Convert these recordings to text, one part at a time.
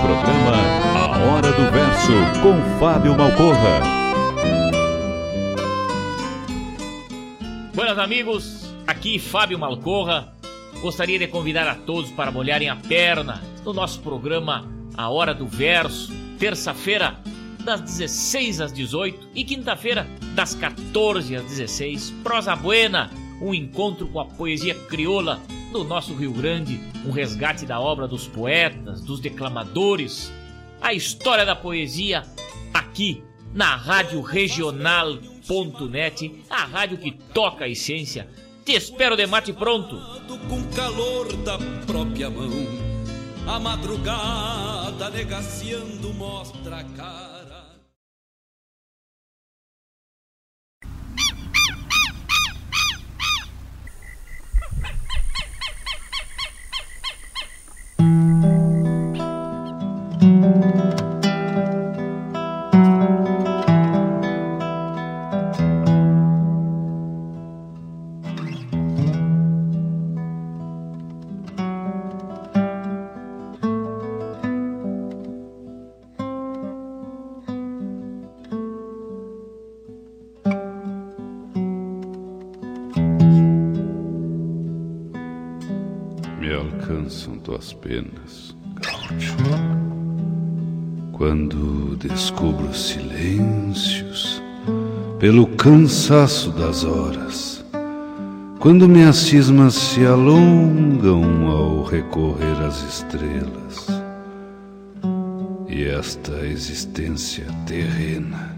Programa A Hora do Verso, com Fábio Malcorra. Buenas amigos, aqui Fábio Malcorra. Gostaria de convidar a todos para molharem a perna no nosso programa A Hora do Verso, terça-feira, das 16 às 18 e quinta-feira, das 14 às 16. Prosa Buena, um encontro com a poesia crioula do nosso Rio Grande, um resgate da obra dos poetas, dos declamadores, a história da poesia aqui na Rádio Regional.net, a rádio que toca a essência. Te espero de mate pronto. Com calor da própria mão, a madrugada negaciando mostra cara. Tuas penas, gaúcho. Quando descubro silêncios pelo cansaço das horas, quando minhas cismas se alongam ao recorrer às estrelas, e esta existência terrena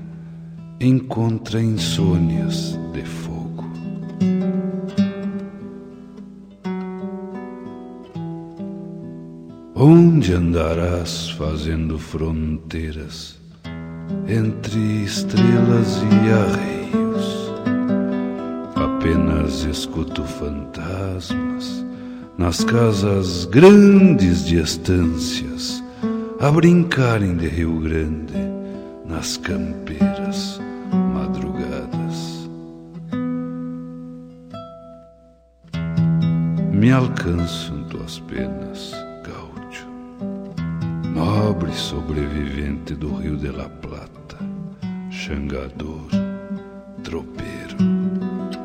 encontra insônias de fogo. Onde andarás fazendo fronteiras entre estrelas e arreios? Apenas escuto fantasmas nas casas grandes de estâncias a brincarem de Rio Grande nas campeiras madrugadas. Me alcançam tuas penas nobre sobrevivente do Rio de la Plata, xangador, tropeiro,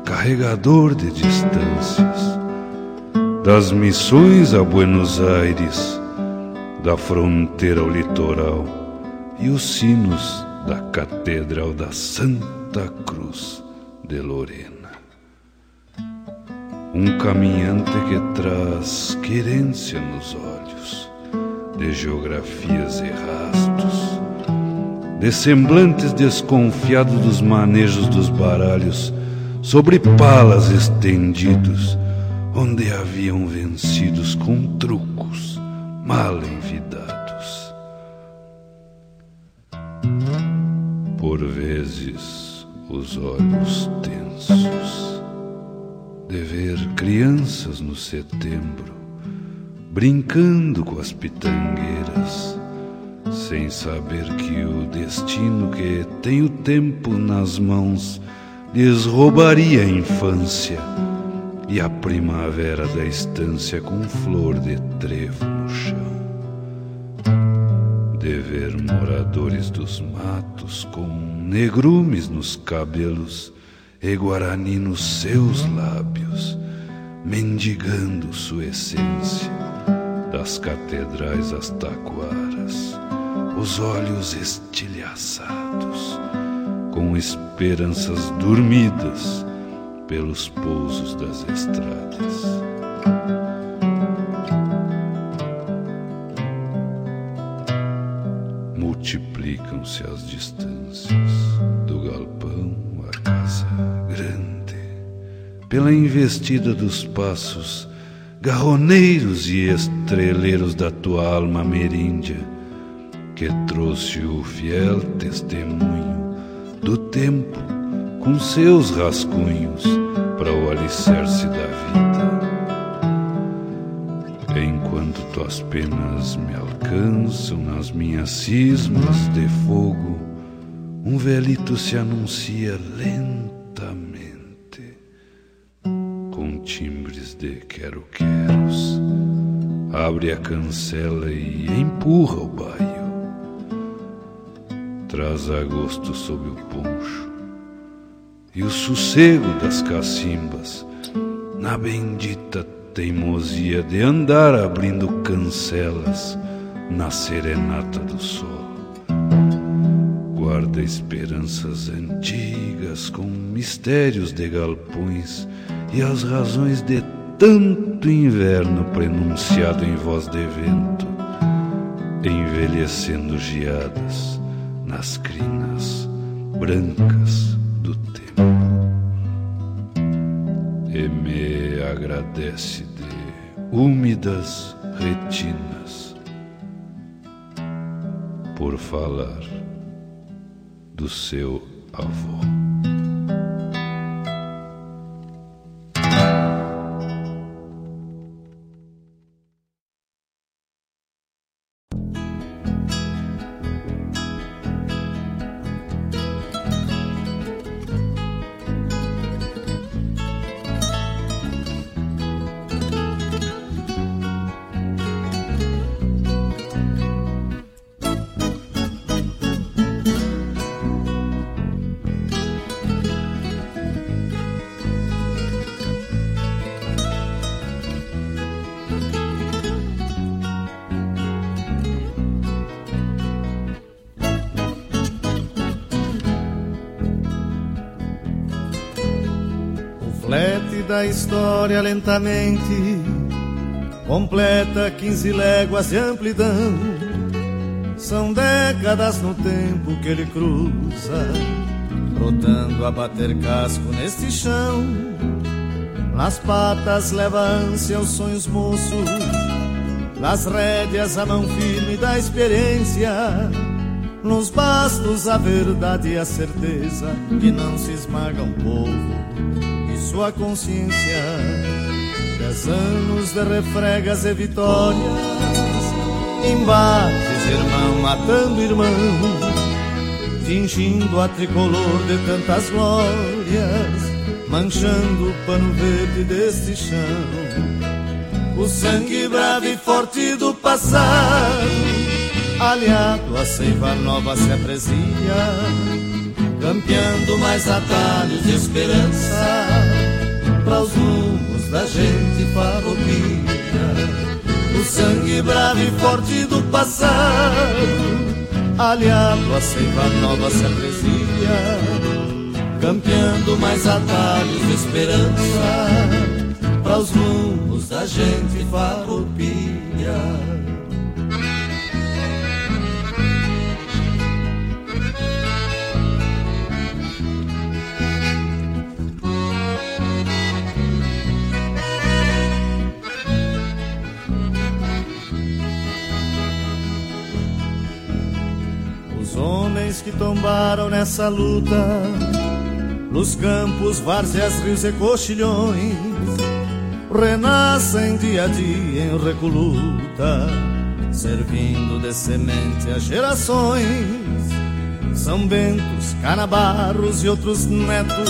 carregador de distâncias, das missões a Buenos Aires, da fronteira ao litoral e os sinos da Catedral da Santa Cruz de Lorena. Um caminhante que traz querência nos olhos de geografias e rastos, de semblantes desconfiados dos manejos dos baralhos, sobre palas estendidos, onde haviam vencidos com trucos mal envidados. Por vezes, os olhos tensos, de ver crianças no setembro brincando com as pitangueiras, sem saber que o destino que tem o tempo nas mãos lhes roubaria a infância e a primavera da estância com flor de trevo no chão. De ver moradores dos matos com negrumes nos cabelos e guarani nos seus lábios, mendigando sua essência, das catedrais às taquaras, os olhos estilhaçados, com esperanças dormidas pelos pousos das estradas. Multiplicam-se as distâncias do galpão à casa grande, pela investida dos passos garroneiros e estreleiros da tua alma ameríndia, que trouxe o fiel testemunho do tempo com seus rascunhos para o alicerce da vida. Enquanto tuas penas me alcançam nas minhas cismas de fogo, um velito se anuncia lentamente, com timbres de quero-queros. Abre a cancela e empurra o baio. Traz agosto sob o poncho e o sossego das cacimbas na bendita teimosia de andar abrindo cancelas na serenata do sol. Guarda esperanças antigas com mistérios de galpões e as razões de tanto inverno prenunciado em voz de vento, envelhecendo geadas nas crinas brancas do tempo e me agradece de úmidas retinas por falar do seu avô. História lentamente completa quinze léguas de amplidão. São décadas no tempo que ele cruza, rodando a bater casco neste chão. Nas patas leva ânsia os sonhos moços, nas rédeas a mão firme da experiência. Nos bastos a verdade e a certeza que não se esmaga um povo sua consciência. Dez anos de refregas e vitórias, embates, irmão matando irmão, fingindo a tricolor de tantas glórias, manchando o pano verde deste chão. O sangue bravo e forte do passado, aliado à seiva nova se aprecia, campeando mais atalhos de esperança para os rumos da gente farroupilha. O sangue bravo e forte do passado, aliado à seiva nova se aprecia, campeando mais atalhos de esperança para os rumos da gente farroupilha. Que tombaram nessa luta nos campos, várzeas, rios e coxilhões, renascem dia a dia em recoluta, servindo de semente a gerações. São Bentos, Canabarros e outros netos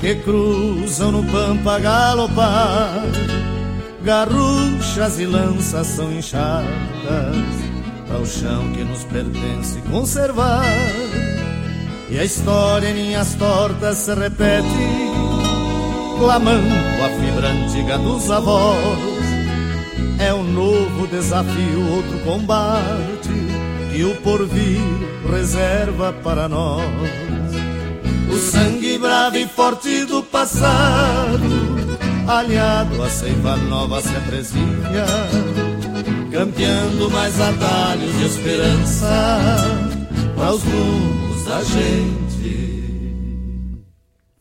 que cruzam no pampa galopar. Garruchas e lanças são inchadas ao chão que nos pertence conservar. E a história em linhas tortas se repete, clamando a fibra antiga dos avós. É um novo desafio, outro combate que o porvir reserva para nós. O sangue bravo e forte do passado, aliado à seiva nova se aprecia, campeando mais atalhos de esperança para os rumos da gente.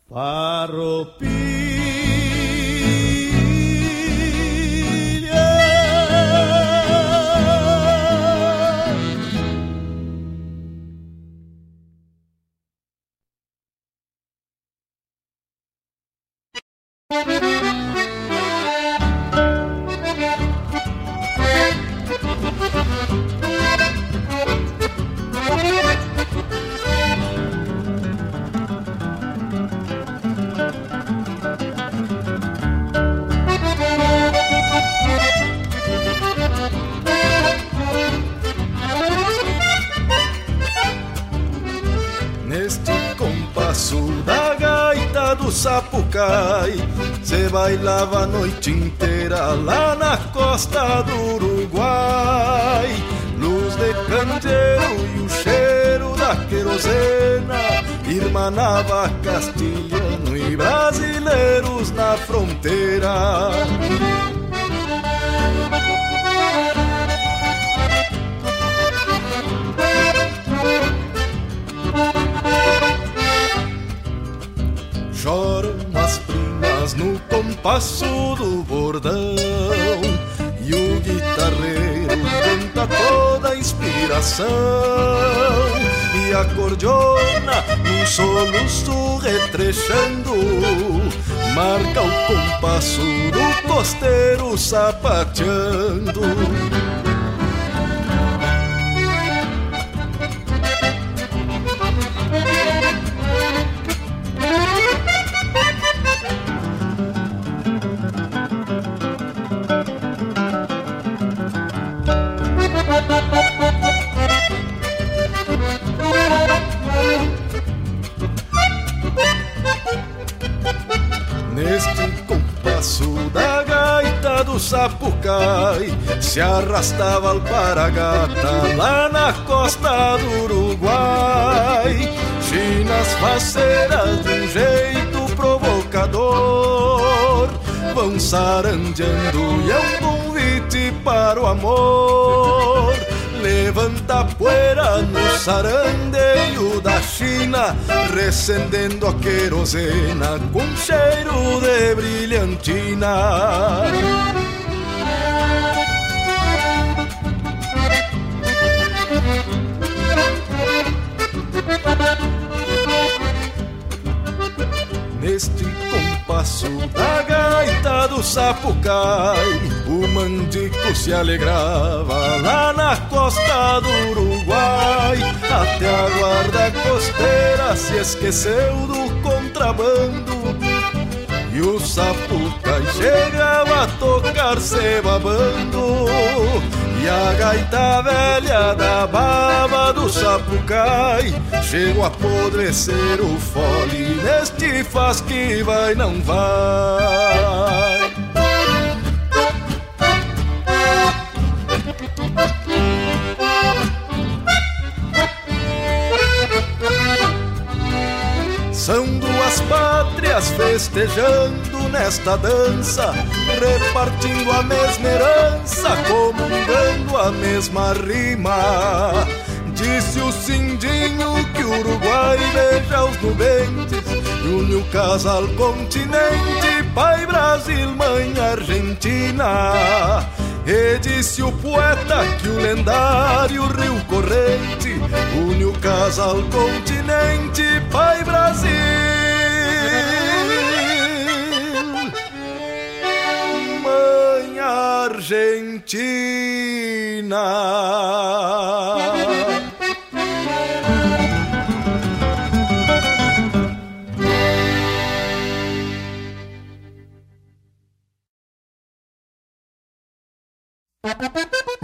Farroupilha noite inteira lá na costa do Uruguai. Luz de candeeiro e o cheiro da querosena irmanava castilhano e brasileiros na fronteira. Compasso do bordão e o guitarreiro canta toda a inspiração e a cordiona num soluço retrechando. Marca o compasso do costeiro sapateando se arrastava alparagata lá na costa do Uruguai. Chinas faceiras de um jeito provocador vão sarandeando e é um convite para o amor. Levanta poeira no sarandeio da China, recendendo a querosena com cheiro de brilhantina. Da gaita do sapucai, o mandico se alegrava lá na costa do Uruguai. Até a guarda costeira se esqueceu do contrabando. E o sapucai chegava a tocar se babando e a gaita velha da baba do sapucai Chegou a apodrecer o fole Neste faz que vai, não vai São duas pátrias festejando nesta dança, repartindo a mesma herança, comungando a mesma rima. Uruguai beija os nubentes, une o casal continente, pai Brasil, mãe Argentina. E disse o poeta que o lendário Rio Corrente une o casal continente, pai Brasil. Argentina.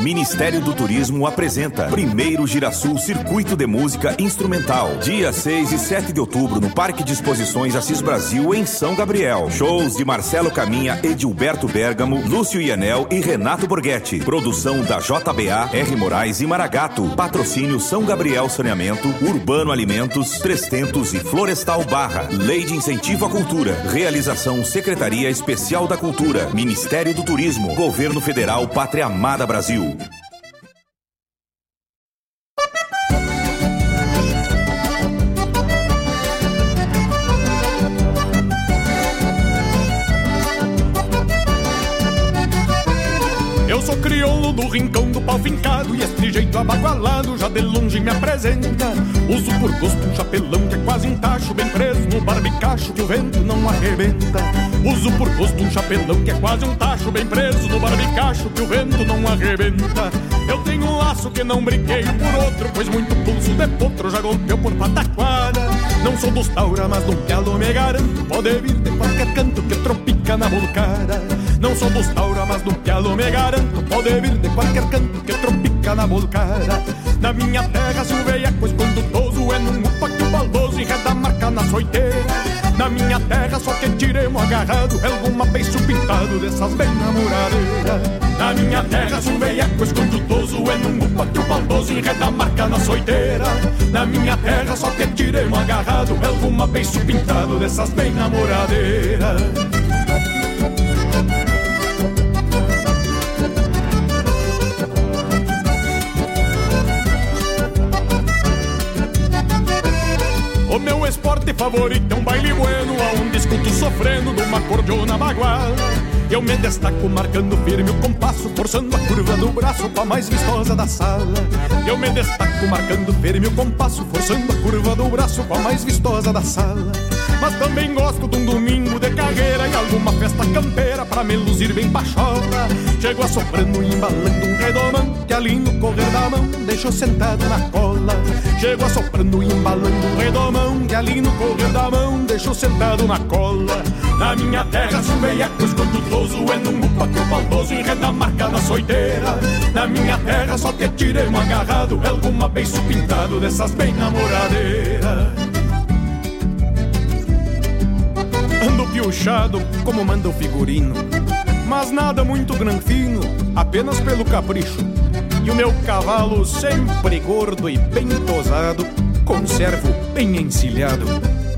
Ministério do Turismo apresenta Primeiro Girasul Circuito de Música Instrumental. Dia 6 e 7 de outubro no Parque de Exposições Assis Brasil, em São Gabriel. Shows de Marcelo Caminha, Edilberto Bergamo, Lúcio Ianel e Renato Borghetti. Produção da JBA, R. Moraes e Maragato. Patrocínio São Gabriel Saneamento, Urbano Alimentos, Trestentos e Florestal Barra. Lei de Incentivo à Cultura. Realização Secretaria Especial da Cultura. Ministério do Turismo. Governo Federal Pátria Amada Brasil. Rincão do pau fincado E este jeito abagualado já de longe me apresenta. Uso por gosto um chapelão que é quase um tacho Bem preso no barbicacho que o vento não arrebenta. Uso por gosto um chapelão que é quase um tacho Bem preso no barbicacho que o vento não arrebenta. Eu tenho um laço que não brinqueio por outro Pois muito pulso de potro já golpeou por pataquada. Não sou dos taura, mas no galo me garanto Pode vir de qualquer canto que tropica na volcada Não sou taura, mas no galo me garanto. Pode vir de qualquer canto que tropica na volcada Na minha terra se o veiaco escondutoso É num upa que o baldoso enreda a marca na soiteira. Na minha terra só que tiremos agarrado É alguma beiço pintado dessas bem namoradeiras Na minha terra se o veiaco escondutoso É num upa que o baldoso enreda a marca na soiteira. Na minha terra só que tiremos agarrado É alguma beiço pintado dessas bem namoradeiras favorito é um baile bueno Aonde escuto sofrendo numa cordiona baguala Eu me destaco marcando firme o compasso Forçando a curva do braço com a mais vistosa da sala. Eu me destaco marcando firme o compasso Forçando a curva do braço com a mais vistosa da sala mas também gosto de um domingo de carreira E alguma festa campeira pra me luzir bem pachola Chego assoprando e embalando um redomão Que ali no correr da mão deixo sentado na cola. Chego assoprando e embalando um redomão Que ali no correr da mão deixo sentado na cola. Na minha terra se o veiaco escondutoso É num upa que o baldoso enreda a marca na soiteira Na minha terra só te tirei um agarrado Alguma beiço pintado dessas bem namoradeiras Ando piochado como manda o figurino Mas nada muito granfino, apenas pelo capricho E o meu cavalo sempre gordo e bem tosado Conservo bem encilhado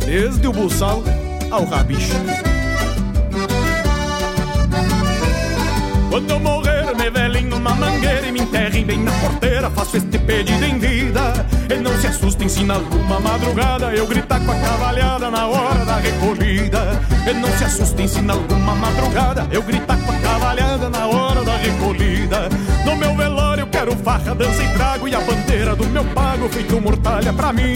Desde o buçal ao rabicho Quando eu morrer, me velem numa mangueira e me enterrem bem na porteira. Faço este pedido em vida. E não se assustem se na alguma madrugada eu gritar com a cavalhada na hora da recolhida. E não se assustem se na alguma madrugada eu gritar com a cavalhada na hora da recolhida. No meu velório quero farra, dança e trago e a bandeira do meu pago feito mortalha pra mim.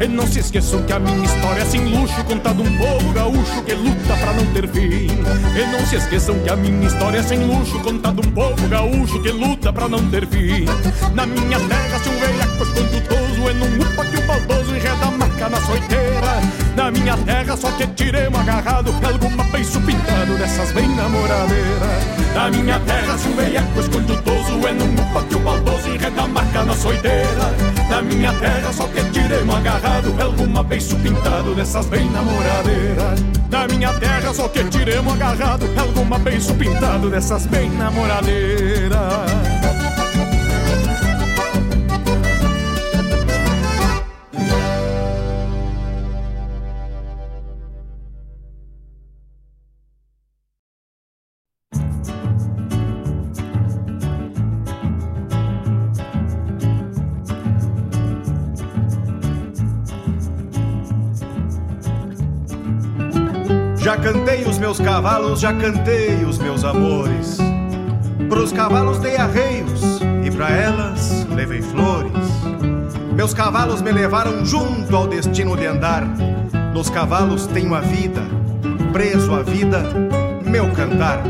E não se esqueçam que a minha história é sem luxo Contada um povo gaúcho que luta pra não ter fim. E não se esqueçam que a minha história é sem luxo Contada um povo gaúcho que luta pra não ter fim. Na minha terra se um velhaco escondutoso É num upa que o baldoso enreda a marca na soiteira. Na minha terra só que tiremos agarrado Alguma beiço pintado dessas bem namoradeiras Na minha terra se um velhaco escondutoso É num upa que o baldoso enreda a marca na soiteira Na minha terra. Só que tiremos agarrado Alguma beiço pintado dessas bem namoradeiras Na minha terra. Só que tiremos agarrado Alguma beiço pintado dessas bem namoradeiras cavalos, já cantei os meus amores. Pros cavalos dei arreios e pra elas levei flores. Meus cavalos me levaram junto ao destino de andar. Nos cavalos tenho a vida, preso à vida, meu cantar.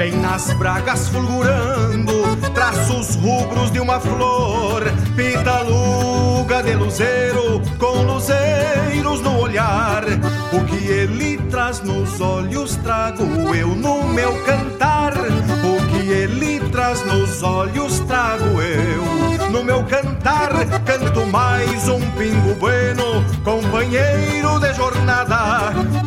Vem nas bragas fulgurando, traços rubros de uma flor, pitaluga de luzeiro, com luzeiros no olhar, o que ele traz nos olhos trago eu no meu cantar, o que ele traz nos olhos trago eu no meu cantar, canto mais um pingo bueno, companheiro de jornada.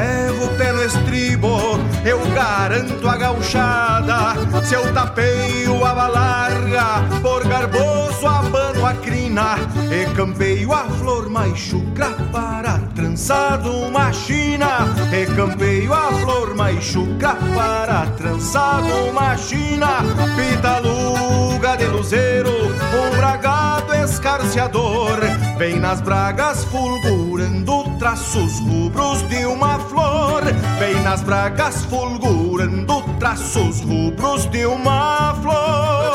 Levo o pé no estribo, eu garanto a gauchada. Se eu tapeio a balarga, por garboso abano a crina, e campeio a flor mais chucra para trançado uma china. E campeio a flor mais chucra para trançado uma china. Pitaluga de luzeiro, um bragado escarciador, vem nas bragas fulgurando traços rubros de uma flor, vem nas bragas fulgurando traços rubros de uma flor.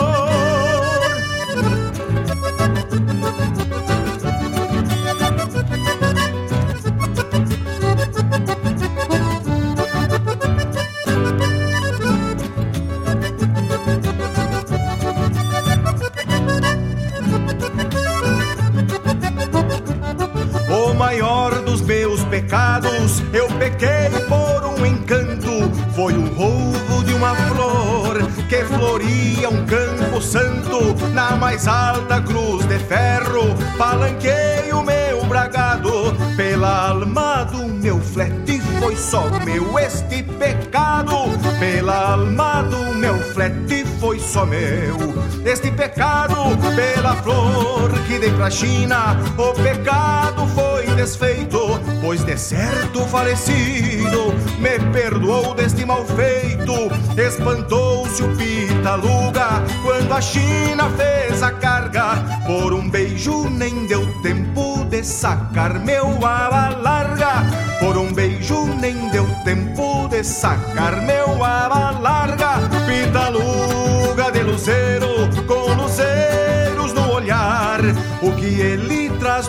Uma flor que floria um campo santo. Na mais alta cruz de ferro, palanquei o meu bragado. Pela alma do meu flete, foi só meu este pecado. Pela alma do meu flete, foi só meu este pecado. Pela flor que dei pra China, o pecado foi desfeito, pois de certo falecido me perdoou deste mal feito. Espantou-se o Pitaluga quando a China fez a carga. Por um beijo nem deu tempo de sacar meu aba larga. Por um beijo nem deu tempo de sacar meu aba larga. Pitaluga de luzeiro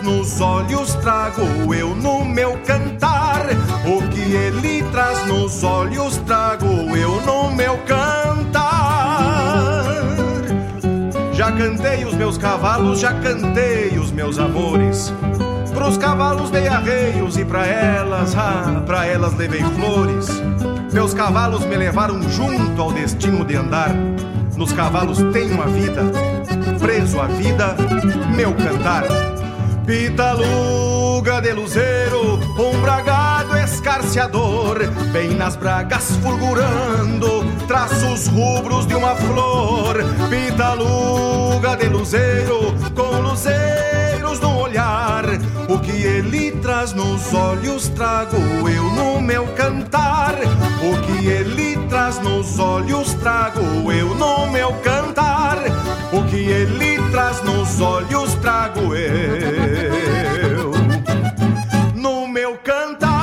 nos olhos trago eu no meu cantar. O que ele traz nos olhos trago eu no meu cantar. Já cantei os meus cavalos, já cantei os meus amores. Pros cavalos dei arreios e pra elas, ah, pra elas levei flores. Meus cavalos me levaram junto ao destino de andar. Nos cavalos tem uma vida, preso à vida, meu cantar. Pitaluga de luzeiro, um bragado escarciador, bem nas bragas fulgurando, traços rubros de uma flor. Pitaluga de luzeiro, com luzeiros no olhar, o que ele traz nos olhos trago eu no meu cantar. O que ele traz nos olhos trago eu no meu cantar. O que ele traz nos olhos trago eu no meu cantar.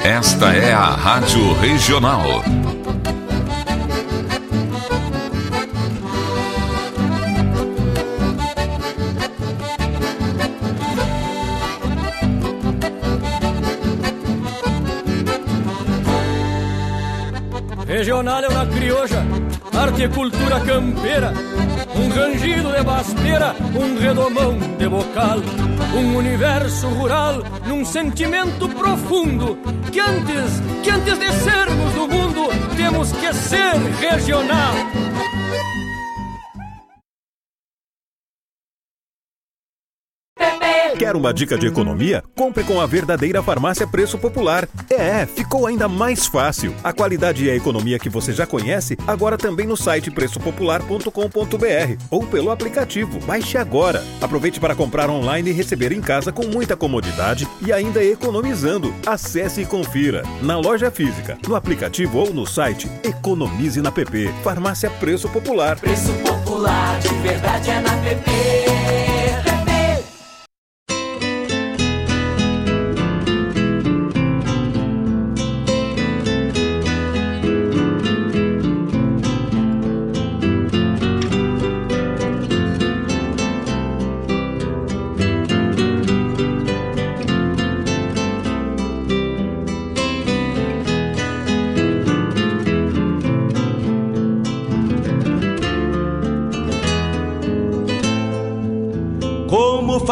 Esta é a Rádio Regional. Regional é uma crioja, arte e cultura campeira, um rangido de basteira, um redomão de bocal, um universo rural num sentimento profundo que antes, que antes de sermos do mundo, temos que ser regional. Quer uma dica de economia? Compre com a verdadeira farmácia Preço Popular. É, ficou ainda mais fácil. A qualidade e a economia que você já conhece, agora também no site preçopopular.com.br ou pelo aplicativo. Baixe agora. Aproveite para comprar online e receber em casa com muita comodidade e ainda economizando. Acesse e confira. Na loja física, no aplicativo ou no site, economize na PP. Farmácia Preço Popular. Preço popular, de verdade é na PP.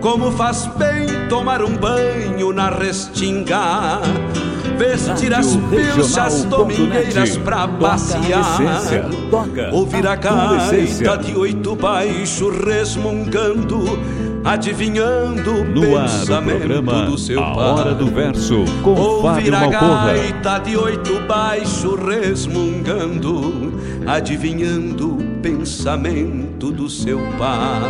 Como faz bem tomar um banho na restinga, vestir as pilchas domingueiras pra passear, ouvir a gaita de oito baixo resmungando, adivinhando o No ar o pensamento programa do seu A pai. Hora do Verso, com Ouvir Fábio a Malcorra. gaita de oito baixo resmungando, adivinhando o pensamento do seu pai.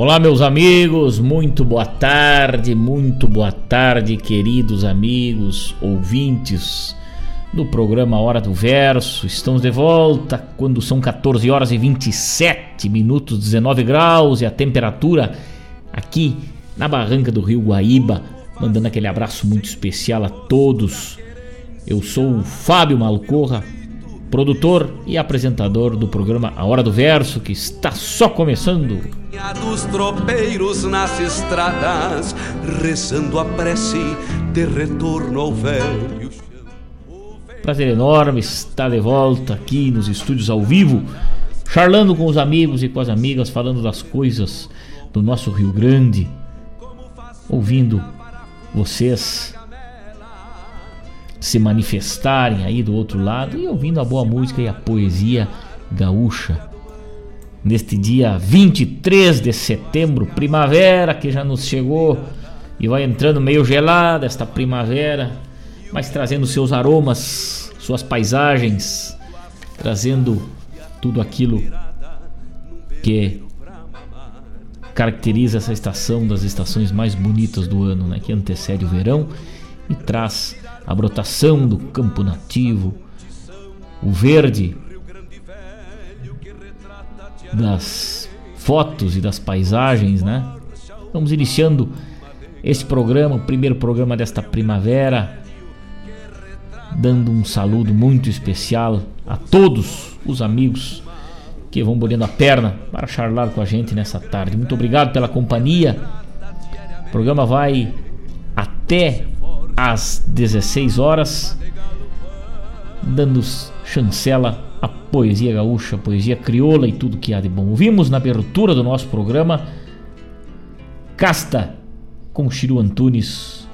Olá, meus amigos, muito boa tarde, muito boa tarde, queridos amigos, ouvintes do programa Hora do Verso. Estamos de volta quando são 14 horas e 27 minutos, 19 graus e a temperatura aqui na barranca do Rio Guaíba. Mandando aquele abraço muito especial a todos. Eu sou o Fábio Malcorra, produtor e apresentador do programa A Hora do Verso, que está só começando. Dos tropeiros nas estradas, rezando a prece de retorno ao velho. Prazer enorme estar de volta aqui nos estúdios ao vivo, charlando com os amigos e com as amigas, falando das coisas do nosso Rio Grande, ouvindo vocês se manifestarem aí do outro lado e ouvindo a boa música e a poesia gaúcha. Neste dia 23 de setembro, primavera que já nos chegou e vai entrando meio gelada esta primavera, mas trazendo seus aromas, suas paisagens, trazendo tudo aquilo que caracteriza essa estação das estações mais bonitas do ano, né, que antecede o verão e traz a brotação do campo nativo, o verde das fotos e das paisagens, né? Vamos iniciando esse programa, o primeiro programa desta primavera, dando um saludo muito especial a todos os amigos que vão bolhando a perna para charlar com a gente nessa tarde. Muito obrigado pela companhia. O programa vai até às 16 horas, dando chancela à poesia gaúcha, à poesia crioula e tudo que há de bom. Ouvimos na abertura do nosso programa Casta com Chiru Antunes.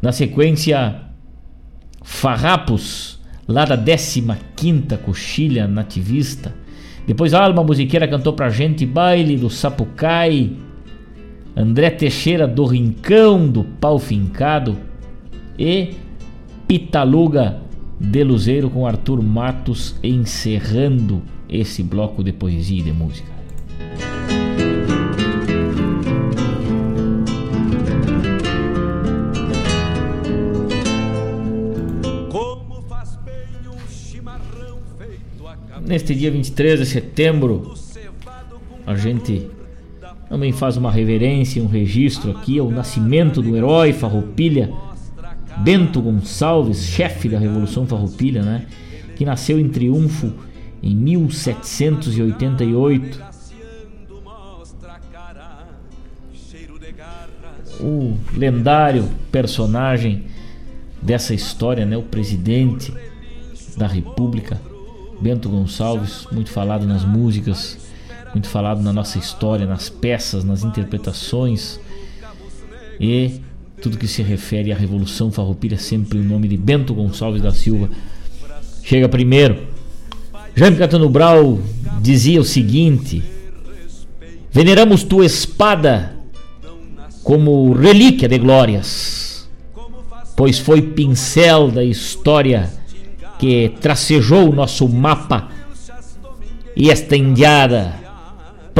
Na sequência, Farrapos, lá da 15ª Coxilha Nativista. Depois a Alma Musiqueira cantou pra gente Baile do Sapucai. André Teixeira do Rincão do Pau Fincado. E Pitaluga de Luzeiro com Arthur Matos encerrando esse bloco de poesia e de música. Neste dia 23 de setembro, a gente também faz uma reverência, um registro aqui ao nascimento do herói Farroupilha, Bento Gonçalves, chefe da Revolução Farroupilha, né? Que nasceu em Triunfo em 1788. O lendário personagem dessa história, né? O presidente da República, Bento Gonçalves, muito falado nas músicas, muito falado na nossa história, nas peças, nas interpretações e tudo que se refere à Revolução Farroupilha, sempre o nome de Bento Gonçalves da Silva chega primeiro. Jaime Catano Brau dizia o seguinte: Veneramos tua espada como relíquia de glórias, pois foi pincel da história que tracejou o nosso mapa e esta indiada,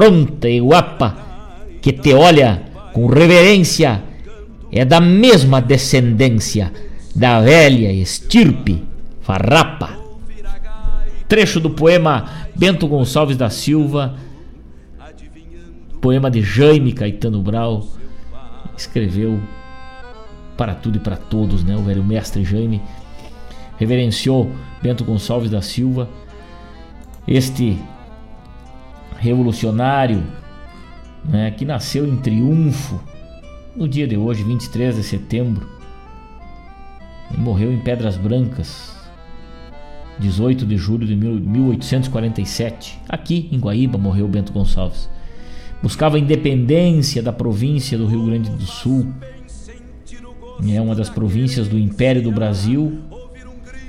pronta e guapa, que te olha com reverência, é da mesma descendência da velha estirpe farrapa. Trecho do poema Bento Gonçalves da Silva, poema de Jaime Caetano Brau, escreveu para tudo e para todos, né? O velho mestre Jaime reverenciou Bento Gonçalves da Silva, este revolucionário né, que nasceu em triunfo no dia de hoje, 23 de setembro, e morreu em Pedras Brancas, 18 de julho de 1847. Aqui em Guaíba morreu Bento Gonçalves. Buscava a independência da província do Rio Grande do Sul. É uma das províncias do Império do Brasil,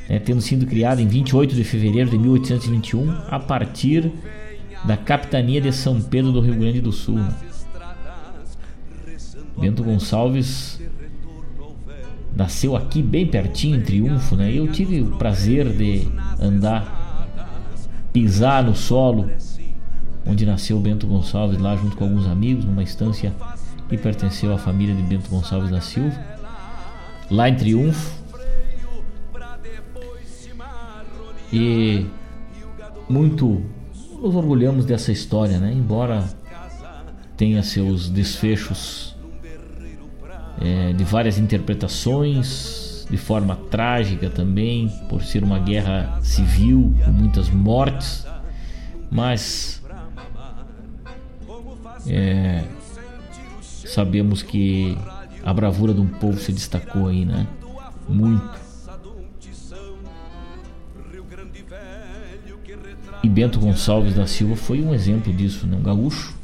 é, tendo sido criada em 28 de fevereiro de 1821, a partir da capitania de São Pedro do Rio Grande do Sul. Bento Gonçalves nasceu aqui bem pertinho em Triunfo, né? Eu tive o prazer de andar, pisar no solo onde nasceu Bento Gonçalves lá junto com alguns amigos numa estância que pertenceu à família de Bento Gonçalves da Silva, lá em Triunfo. E muito nos orgulhamos dessa história, né? Embora tenha seus desfechos é, de várias interpretações, de forma trágica também, por ser uma guerra civil com muitas mortes, mas é, sabemos que a bravura de um povo se destacou aí, né? Muito. E Bento Gonçalves da Silva foi um exemplo disso, né? Um gaúcho,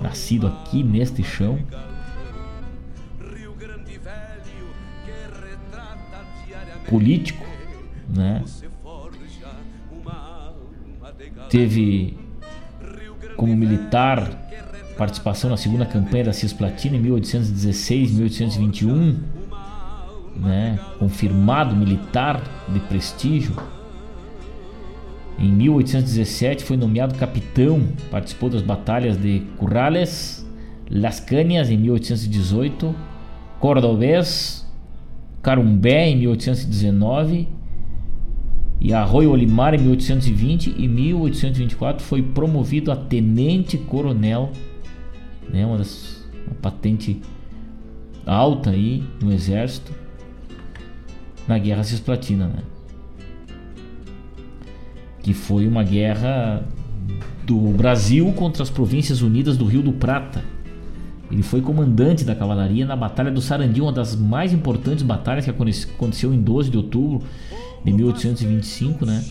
nascido aqui neste chão, político, né? Teve como militar participação na segunda campanha da Cisplatina em 1816, 1821, né? Confirmado militar de prestígio. Em 1817 foi nomeado capitão, participou das batalhas de Currales, Las Cañas em 1818, Cordobés Carumbé em 1819 e Arroio Olimar em 1820 e 1824 foi promovido a tenente coronel, né, uma, das, uma patente alta aí no exército na Guerra Cisplatina, né? Que foi uma guerra do Brasil contra as Províncias Unidas do Rio do Prata ele foi comandante da cavalaria na Batalha do Sarandi, uma das mais importantes batalhas que aconteceu em 12 de outubro de 1825, né?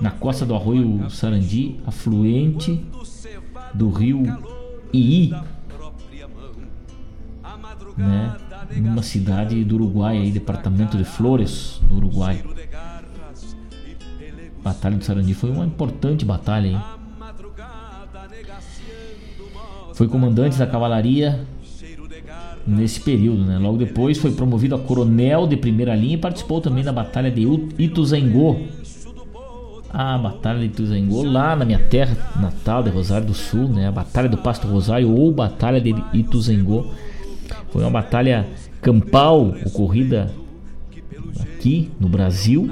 Na costa do arroio Sarandi, afluente do rio Ii, né? Numa cidade do Uruguai, aí, departamento de Flores, no Uruguai. Batalha do Sarandi foi uma importante batalha, hein? Foi comandante da cavalaria nesse período, né? Logo depois foi promovido a coronel de primeira linha e participou também da batalha de Ituzaingó. A batalha de Ituzaingó lá na minha terra natal de Rosário do Sul, né? A batalha do Pasto Rosário ou batalha de Ituzaingó. Foi uma batalha campal ocorrida aqui no Brasil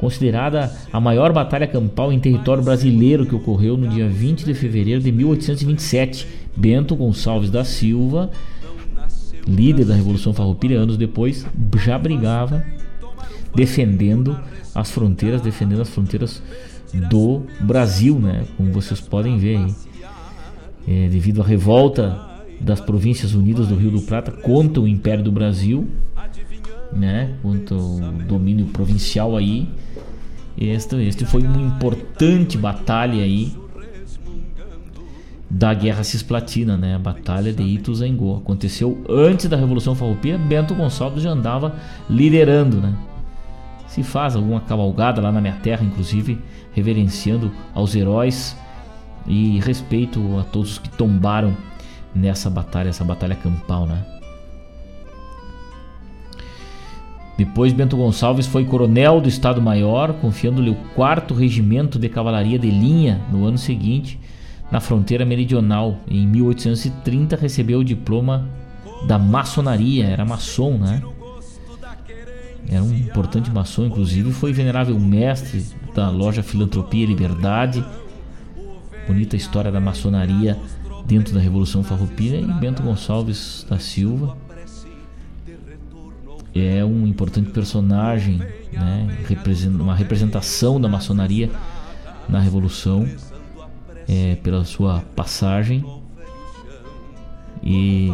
considerada a maior batalha campal em território brasileiro que ocorreu no dia 20 de fevereiro de 1827. Bento Gonçalves da Silva, líder da Revolução Farroupilha, anos depois, já brigava defendendo as fronteiras, defendendo as fronteiras do Brasil, né? Como vocês podem ver aí. É, devido à revolta das Províncias Unidas do Rio do Prata contra o Império do Brasil, né? Contra o domínio provincial aí, este, este foi uma importante batalha aí da Guerra Cisplatina, né? A Batalha de Ituzaingó. Aconteceu antes da Revolução Farroupilha, Bento Gonçalves já andava liderando, né? Se faz alguma cavalgada lá na minha terra, inclusive, reverenciando aos heróis e respeito a todos que tombaram nessa batalha, essa batalha campal, né? Depois Bento Gonçalves foi coronel do Estado-Maior, confiando-lhe o 4 Regimento de Cavalaria de Linha no ano seguinte na fronteira meridional. Em 1830 recebeu o diploma da maçonaria, era maçom, né? Era um importante maçom, inclusive foi venerável mestre da loja Filantropia e Liberdade. Bonita história da maçonaria dentro da Revolução Farroupilha e Bento Gonçalves da Silva é um importante personagem, né? uma representação da maçonaria na Revolução é, pela sua passagem e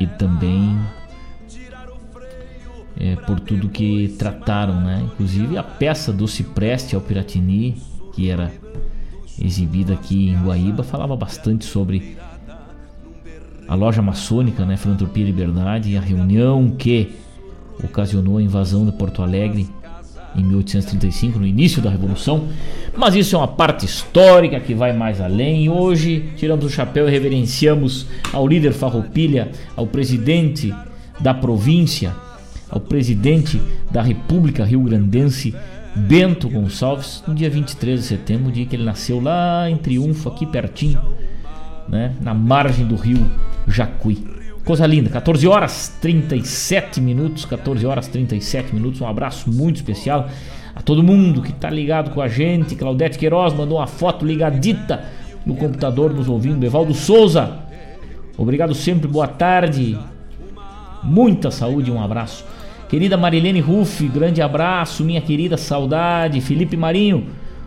e também é, por tudo que trataram, né? Inclusive a peça do Cipreste ao Piratini, que era exibida aqui em Guaíba, falava bastante sobre a loja maçônica, né? Filantropia e Liberdade, e a reunião que ocasionou a invasão de Porto Alegre em 1835, no início da Revolução. Mas isso é uma parte histórica que vai mais além. Hoje tiramos o chapéu e reverenciamos ao líder Farroupilha, ao presidente da província, ao presidente da República Rio Grandense, Bento Gonçalves, no dia 23 de setembro, dia que ele nasceu lá em Triunfo, aqui pertinho, né, na margem do rio Jacuí. Coisa linda, 14 horas 37 minutos, 14 horas 37 minutos. Um abraço muito especial a todo mundo que está ligado com a gente. Claudete Queiroz mandou uma foto ligadita no computador nos ouvindo. Evaldo Souza, obrigado sempre, boa tarde. Muita saúde um abraço. Querida Marilene Ruff, grande abraço, minha querida saudade. Felipe Marinho,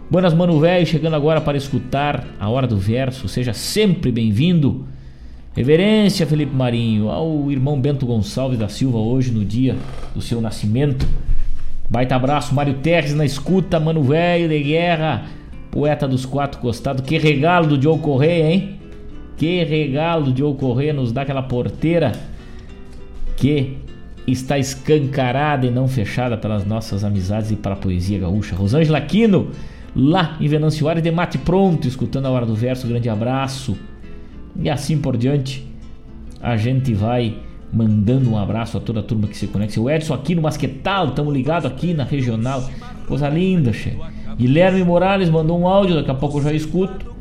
buenas mano velho, chegando agora para escutar a hora do verso. Seja sempre bem-vindo. Reverência, Felipe Marinho, ao irmão Bento Gonçalves da Silva, hoje no dia do seu nascimento. Baita abraço, Mário Terres na escuta, mano velho de guerra, poeta dos quatro costados. Que regalo do Diogo Correia, hein? Que regalo do Diogo Correia nos dá aquela porteira que está escancarada e não fechada pelas nossas amizades e para a poesia gaúcha. Rosângela Aquino, lá em Venâncio Aires de Mate Pronto, escutando a hora do verso. Grande abraço. E assim por diante, a gente vai mandando um abraço a toda a turma que se conecta. O Edson aqui no Masquetal, estamos ligados aqui na regional. Coisa linda, che. Guilherme Morales mandou um áudio, daqui a pouco eu já escuto.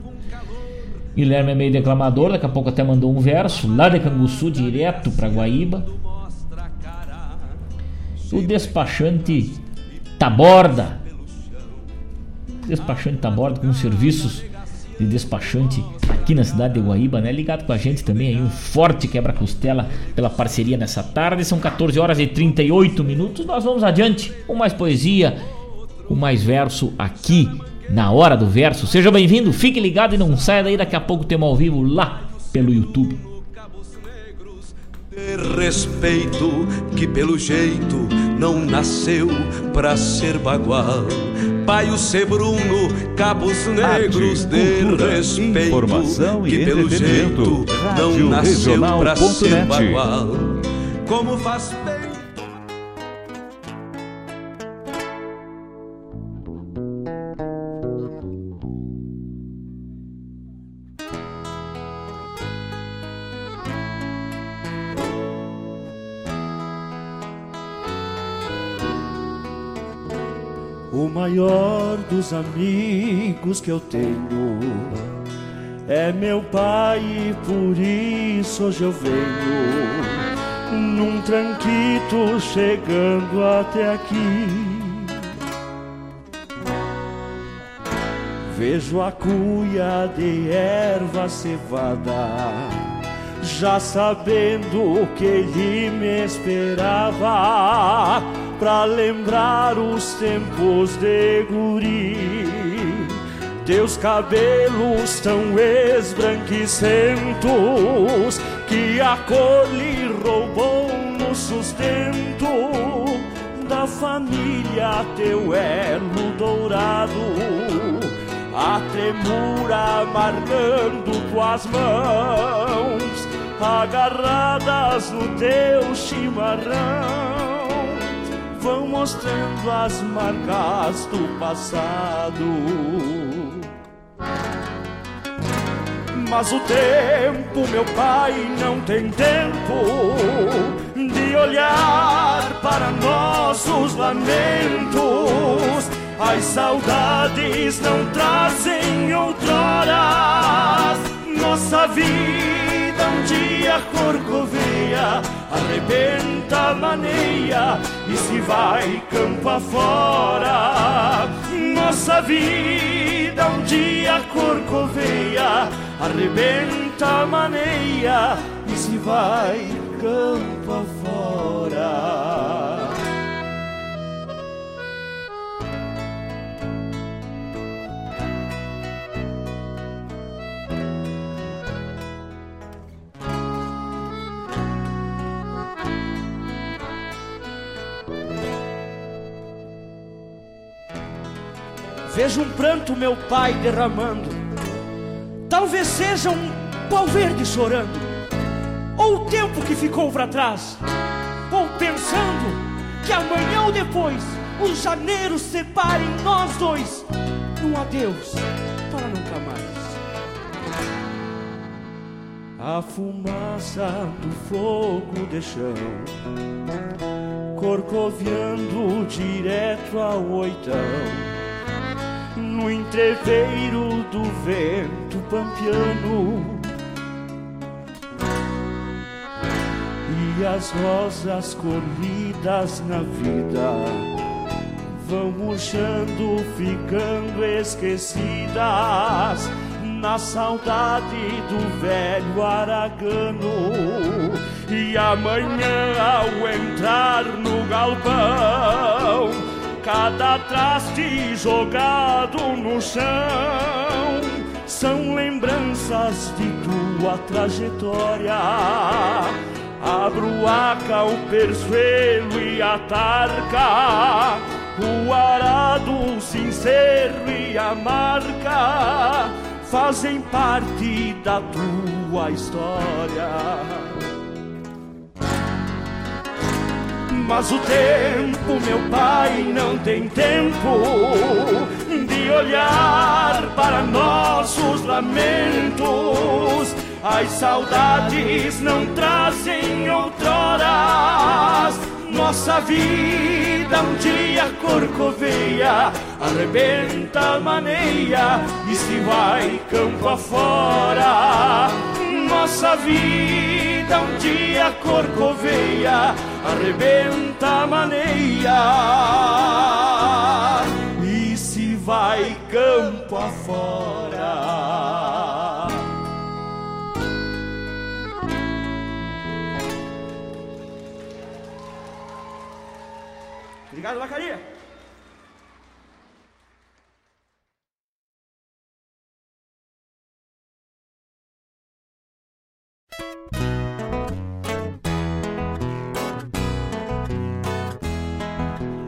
Guilherme é meio declamador, daqui a pouco até mandou um verso, lá de Canguçu, direto para Guaíba. O despachante Taborda. Despachante Taborda com serviços de despachante aqui na cidade de Guaíba, né? Ligado com a gente também aí, um forte quebra-costela pela parceria nessa tarde. São 14 horas e 38 minutos. Nós vamos adiante com mais poesia, com mais verso aqui na hora do verso. Seja bem-vindo, fique ligado e não saia daí, daqui a pouco temos ao vivo lá pelo YouTube. Respeito que pelo jeito não nasceu pra ser bagual. Paio Sebruno, Cabos Negros de respeito informação que e pelo jeito não nasceu pra ser bagual. Como faz maior dos amigos que eu tenho é meu pai e por isso hoje eu venho num tranquito chegando até aqui. Vejo a cuia de erva cevada, já sabendo que ele me esperava pra lembrar os tempos de guri. Teus cabelos tão esbranquicentos que a cor lhe roubou no sustento da família, teu elo dourado. a tremura amargando tuas mãos, agarradas no teu chimarrão vão mostrando as marcas do passado. Mas o tempo, meu pai, não tem tempo de olhar para nossos lamentos. As saudades não trazem outroras nossa vida dia corcovia, arrebenta, maneia e se vai campo afora. Nossa vida um dia corcoveia, arrebenta, maneia e se vai campo afora. Vejo um pranto meu pai derramando. Talvez seja um pau verde chorando. Ou o tempo que ficou para trás. Ou pensando que amanhã ou depois os janeiros separem nós dois num adeus para nunca mais. A fumaça do fogo de corcoviando direto ao oitão no entreveiro do vento pampiano. E as rosas colhidas na vida vão murchando, ficando esquecidas na saudade do velho aragano. E amanhã, ao entrar no galpão, cada traste jogado no chão são lembranças de tua trajetória. A bruaca, o persuelo e a tarca, o arado, o sincero e a marca fazem parte da tua história. Mas o tempo, meu pai, não tem tempo de olhar para nossos lamentos. As saudades não trazem outroras. Nossa vida um dia corcoveia, arrebenta, maneia e se vai campo afora. Nossa vida um dia corcoveia, arrebenta, maneia e se vai campo afora. Obrigado, Lacaria.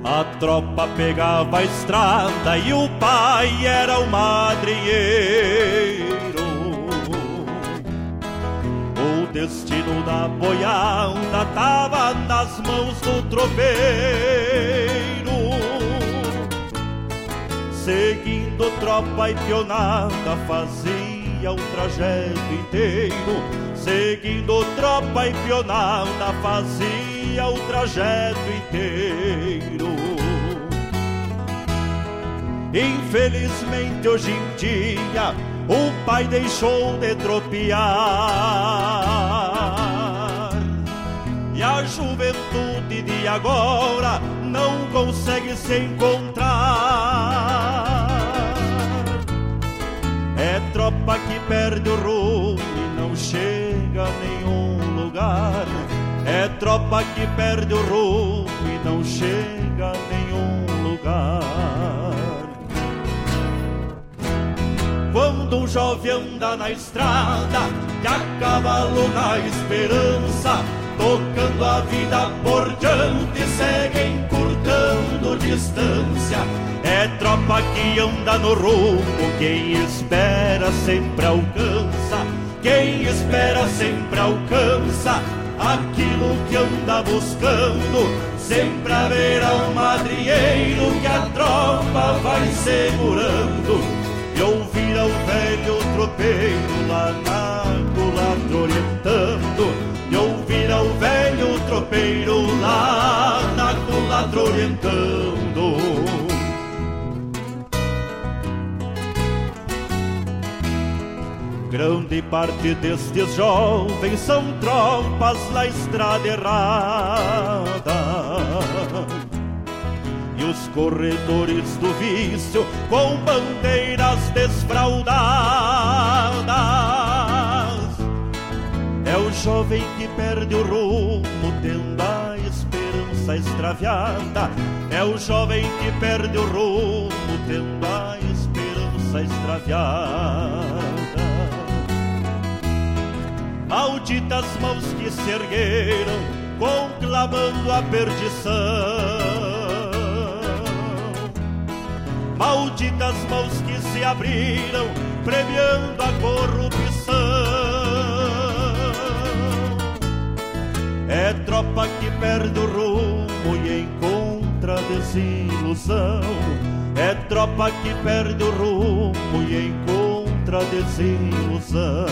A tropa pegava a estrada e o pai era o madrinheiro. O destino da boiada tava nas mãos do tropeiro. Seguindo tropa e pionada fazia o trajeto inteiro. Seguindo tropa e pionada fazia o trajeto inteiro. Infelizmente hoje em dia o pai deixou de tropear E a juventude de agora não consegue se encontrar É tropa perde o rumo e não chega a nenhum lugar. É tropa que perde o rumo e não chega a nenhum lugar. Quando um jovem anda na estrada e a cavalo na esperança, tocando a vida por diante, segue encurtando distância. É tropa que anda no rumo, quem espera sempre alcança. Quem espera sempre alcança aquilo que anda buscando. Sempre haverá um madrieiro que a tropa vai segurando. E ouvir ao velho tropeiro lá na culatra orientando. E ouvir ao velho tropeiro lá na culatra orientando. Grande parte destes jovens são tropas na estrada errada. E os corredores do vício com bandeiras desfraudadas. É o jovem que perde o rumo, tendo esperança extraviada. É o jovem que perde o rumo, tendo a esperança extraviada malditas mãos que se ergueram, conclamando a perdição. Malditas mãos que se abriram, premiando a corrupção. É tropa que perde o rumo e encontra desilusão. É tropa que perde o rumo e encontra desilusão.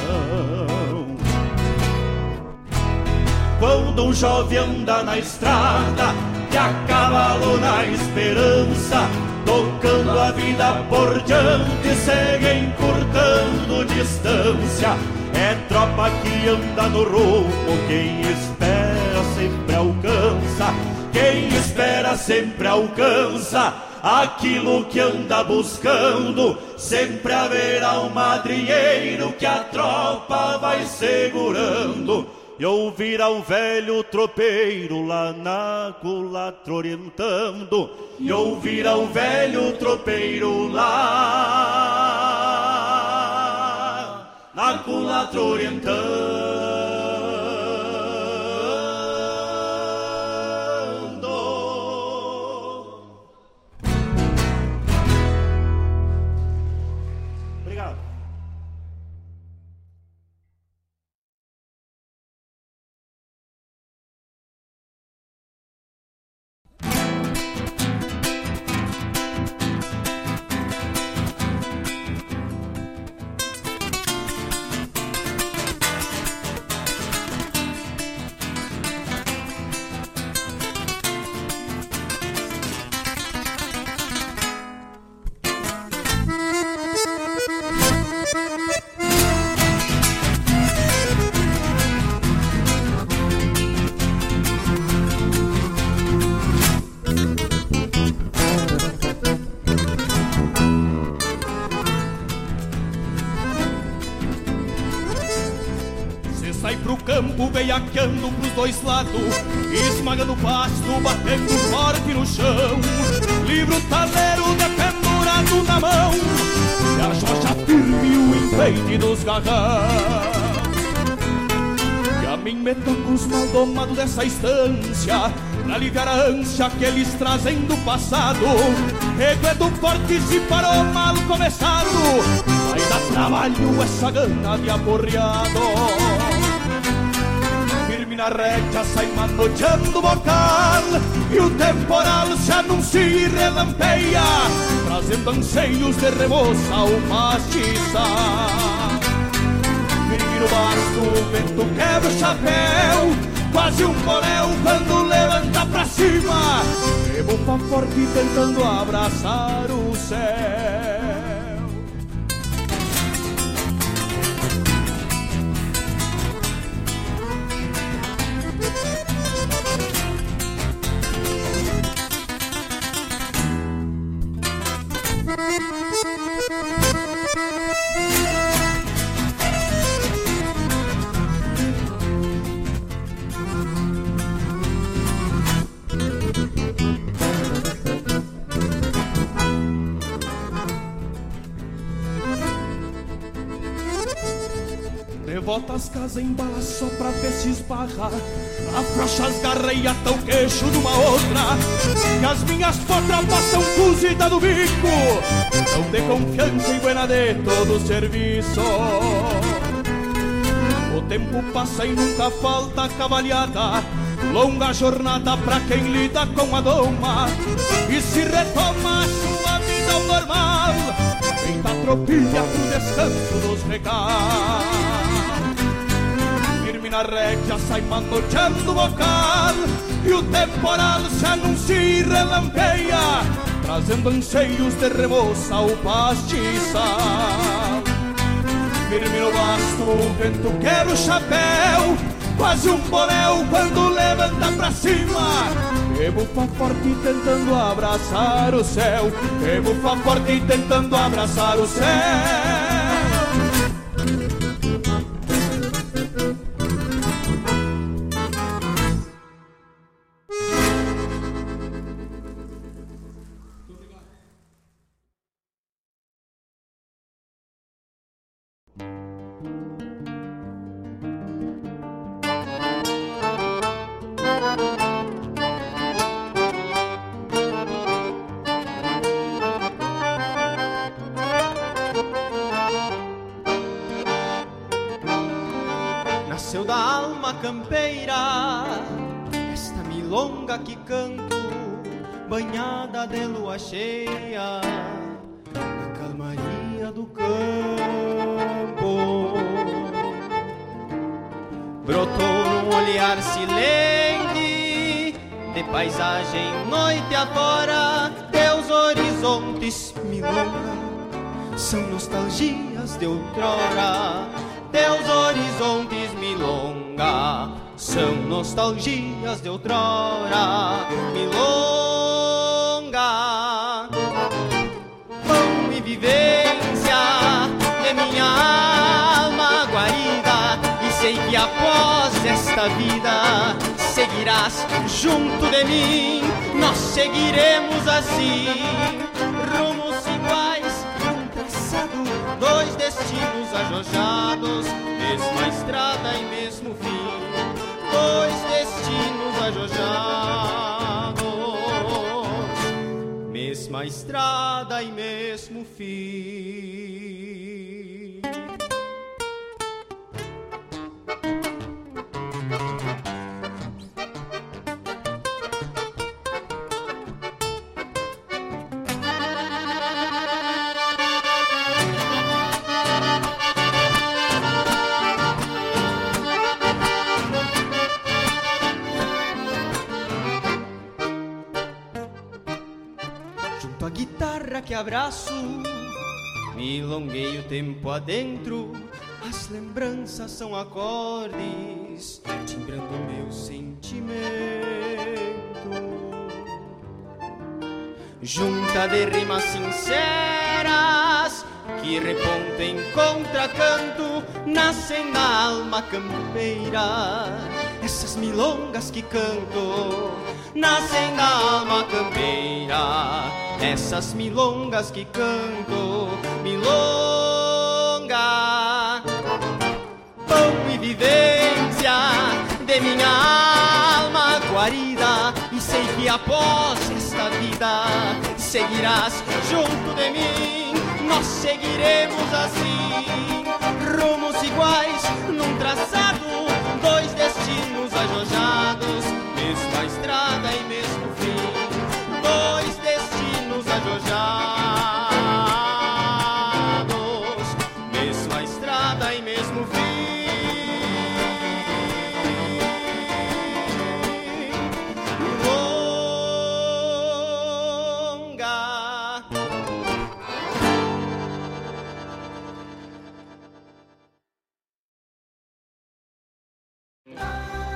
Quando um jovem anda na estrada, de a cavalo na esperança, tocando a vida por diante, segue encurtando distância. É tropa que anda no rumo, quem espera sempre alcança. Quem espera sempre alcança aquilo que anda buscando. Sempre haverá um madrinheiro que a tropa vai segurando e ouvir ao velho tropeiro lá na culatra orientando, e ouvir ao velho tropeiro lá na culatra orientando. Dois lados, esmagando pasto, batendo forte no chão. Livro taleiro dependurado na mão, e a xoxa firme o enfeite dos garrão. E a mim me toca os maldomados dessa estância, pra aliviar a ânsia que eles trazem do passado. Reguedo forte se parou mal começado, vai dar trabalho essa gana de aporreado na rédea sai manoteando o bocal. E o temporal se anuncia e relampeia Trazendo anseios de remoça ao mastiça Firme no basto, o vento quebra o chapéu Quase um bonéu quando levanta pra cima. Rebufa forte tentando abraçar o céu as casas embala só pra ver se esbarra. Afrouxa as garras e ata o queixo de uma outra. Que as minhas potras passam cozida do bico. Não de confiança e buena de todo o serviço. O tempo passa e nunca falta cavalhada. Longa jornada pra quem lida com a doma. E se retoma a sua vida ao normal Feita tropilha pro descanso dos recados na rédea sai manoteando o bocal E o temporal se anuncia e relampeia Trazendo anseios de remoça ou pastiça. Firme no basto, o vento quer o chapéu Quase um bonéu quando levanta pra cima. E bufa forte tentando abraçar o céu E bufa forte tentando abraçar o céu são nostalgias de outrora. Teus horizontes milonga são nostalgias de outrora. Milonga, pão e vivência de minha alma guarida. E sei que após esta vida seguirás junto de mim. Nós seguiremos assim, dois destinos ajojados, mesma estrada e mesmo fim. Dois destinos ajojados, mesma estrada e mesmo fim. Abraço, milonguei o tempo adentro. As lembranças são acordes, timbrando meu sentimento. Junta de rimas sinceras que repontem contracanto, nascem na alma campeira. Essas milongas que canto nascem da alma campeira. Essas milongas que canto, milonga, pão e vivência de minha alma guarida. E sei que após esta vida seguirás junto de mim. Nós seguiremos assim, rumos iguais num traçado, dois destinos ajojados, mesma estrada e mesmo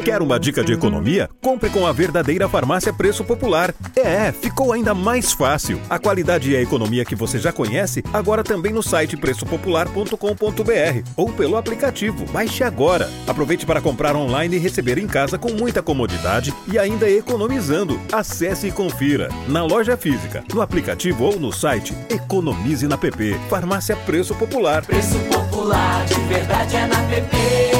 Quer uma dica de economia? Compre com a verdadeira farmácia Preço Popular. É, ficou ainda mais fácil. A qualidade e a economia que você já conhece, agora também no site preçopopular.com.br ou pelo aplicativo. Baixe agora. Aproveite para comprar online e receber em casa com muita comodidade e ainda economizando. Acesse e confira. Na loja física, no aplicativo ou no site, economize na PP. Farmácia Preço Popular. Preço Popular, de verdade é na PP.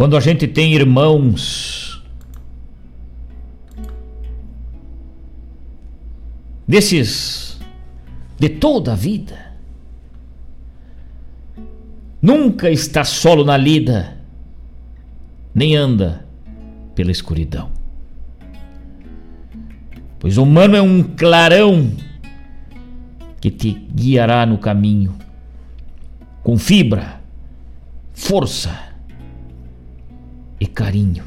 Quando a gente tem irmãos desses de toda a vida, nunca está solo na lida, nem anda pela escuridão. Pois o humano é um clarão que te guiará no caminho, com fibra, força e carinho.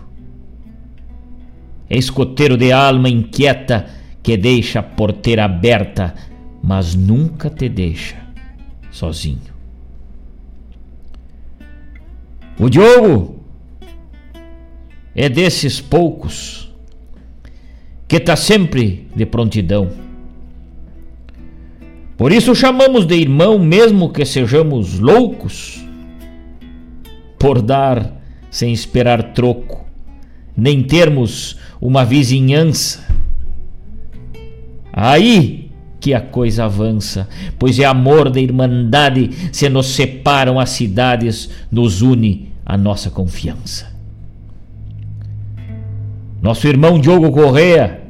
É escoteiro de alma inquieta que deixa a porteira aberta, mas nunca te deixa sozinho. O Diogo é desses poucos que está sempre de prontidão. Por isso chamamos de irmão, mesmo que sejamos loucos, por dar sem esperar troco, nem termos uma vizinhança. Aí que a coisa avança, pois é amor da irmandade, se nos separam as cidades, nos une a nossa confiança. Nosso irmão Diogo Correa,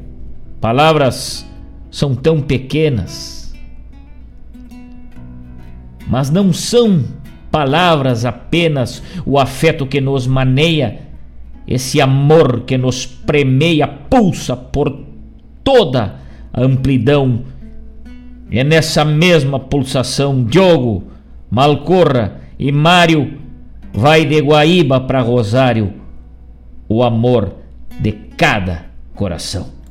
palavras são tão pequenas, mas não são palavras apenas, o afeto que nos maneia, esse amor que nos premeia, pulsa por toda a amplidão. É nessa mesma pulsação, Diogo, Malcorra e Mário vai de Guaíba para Rosário o amor de cada coração.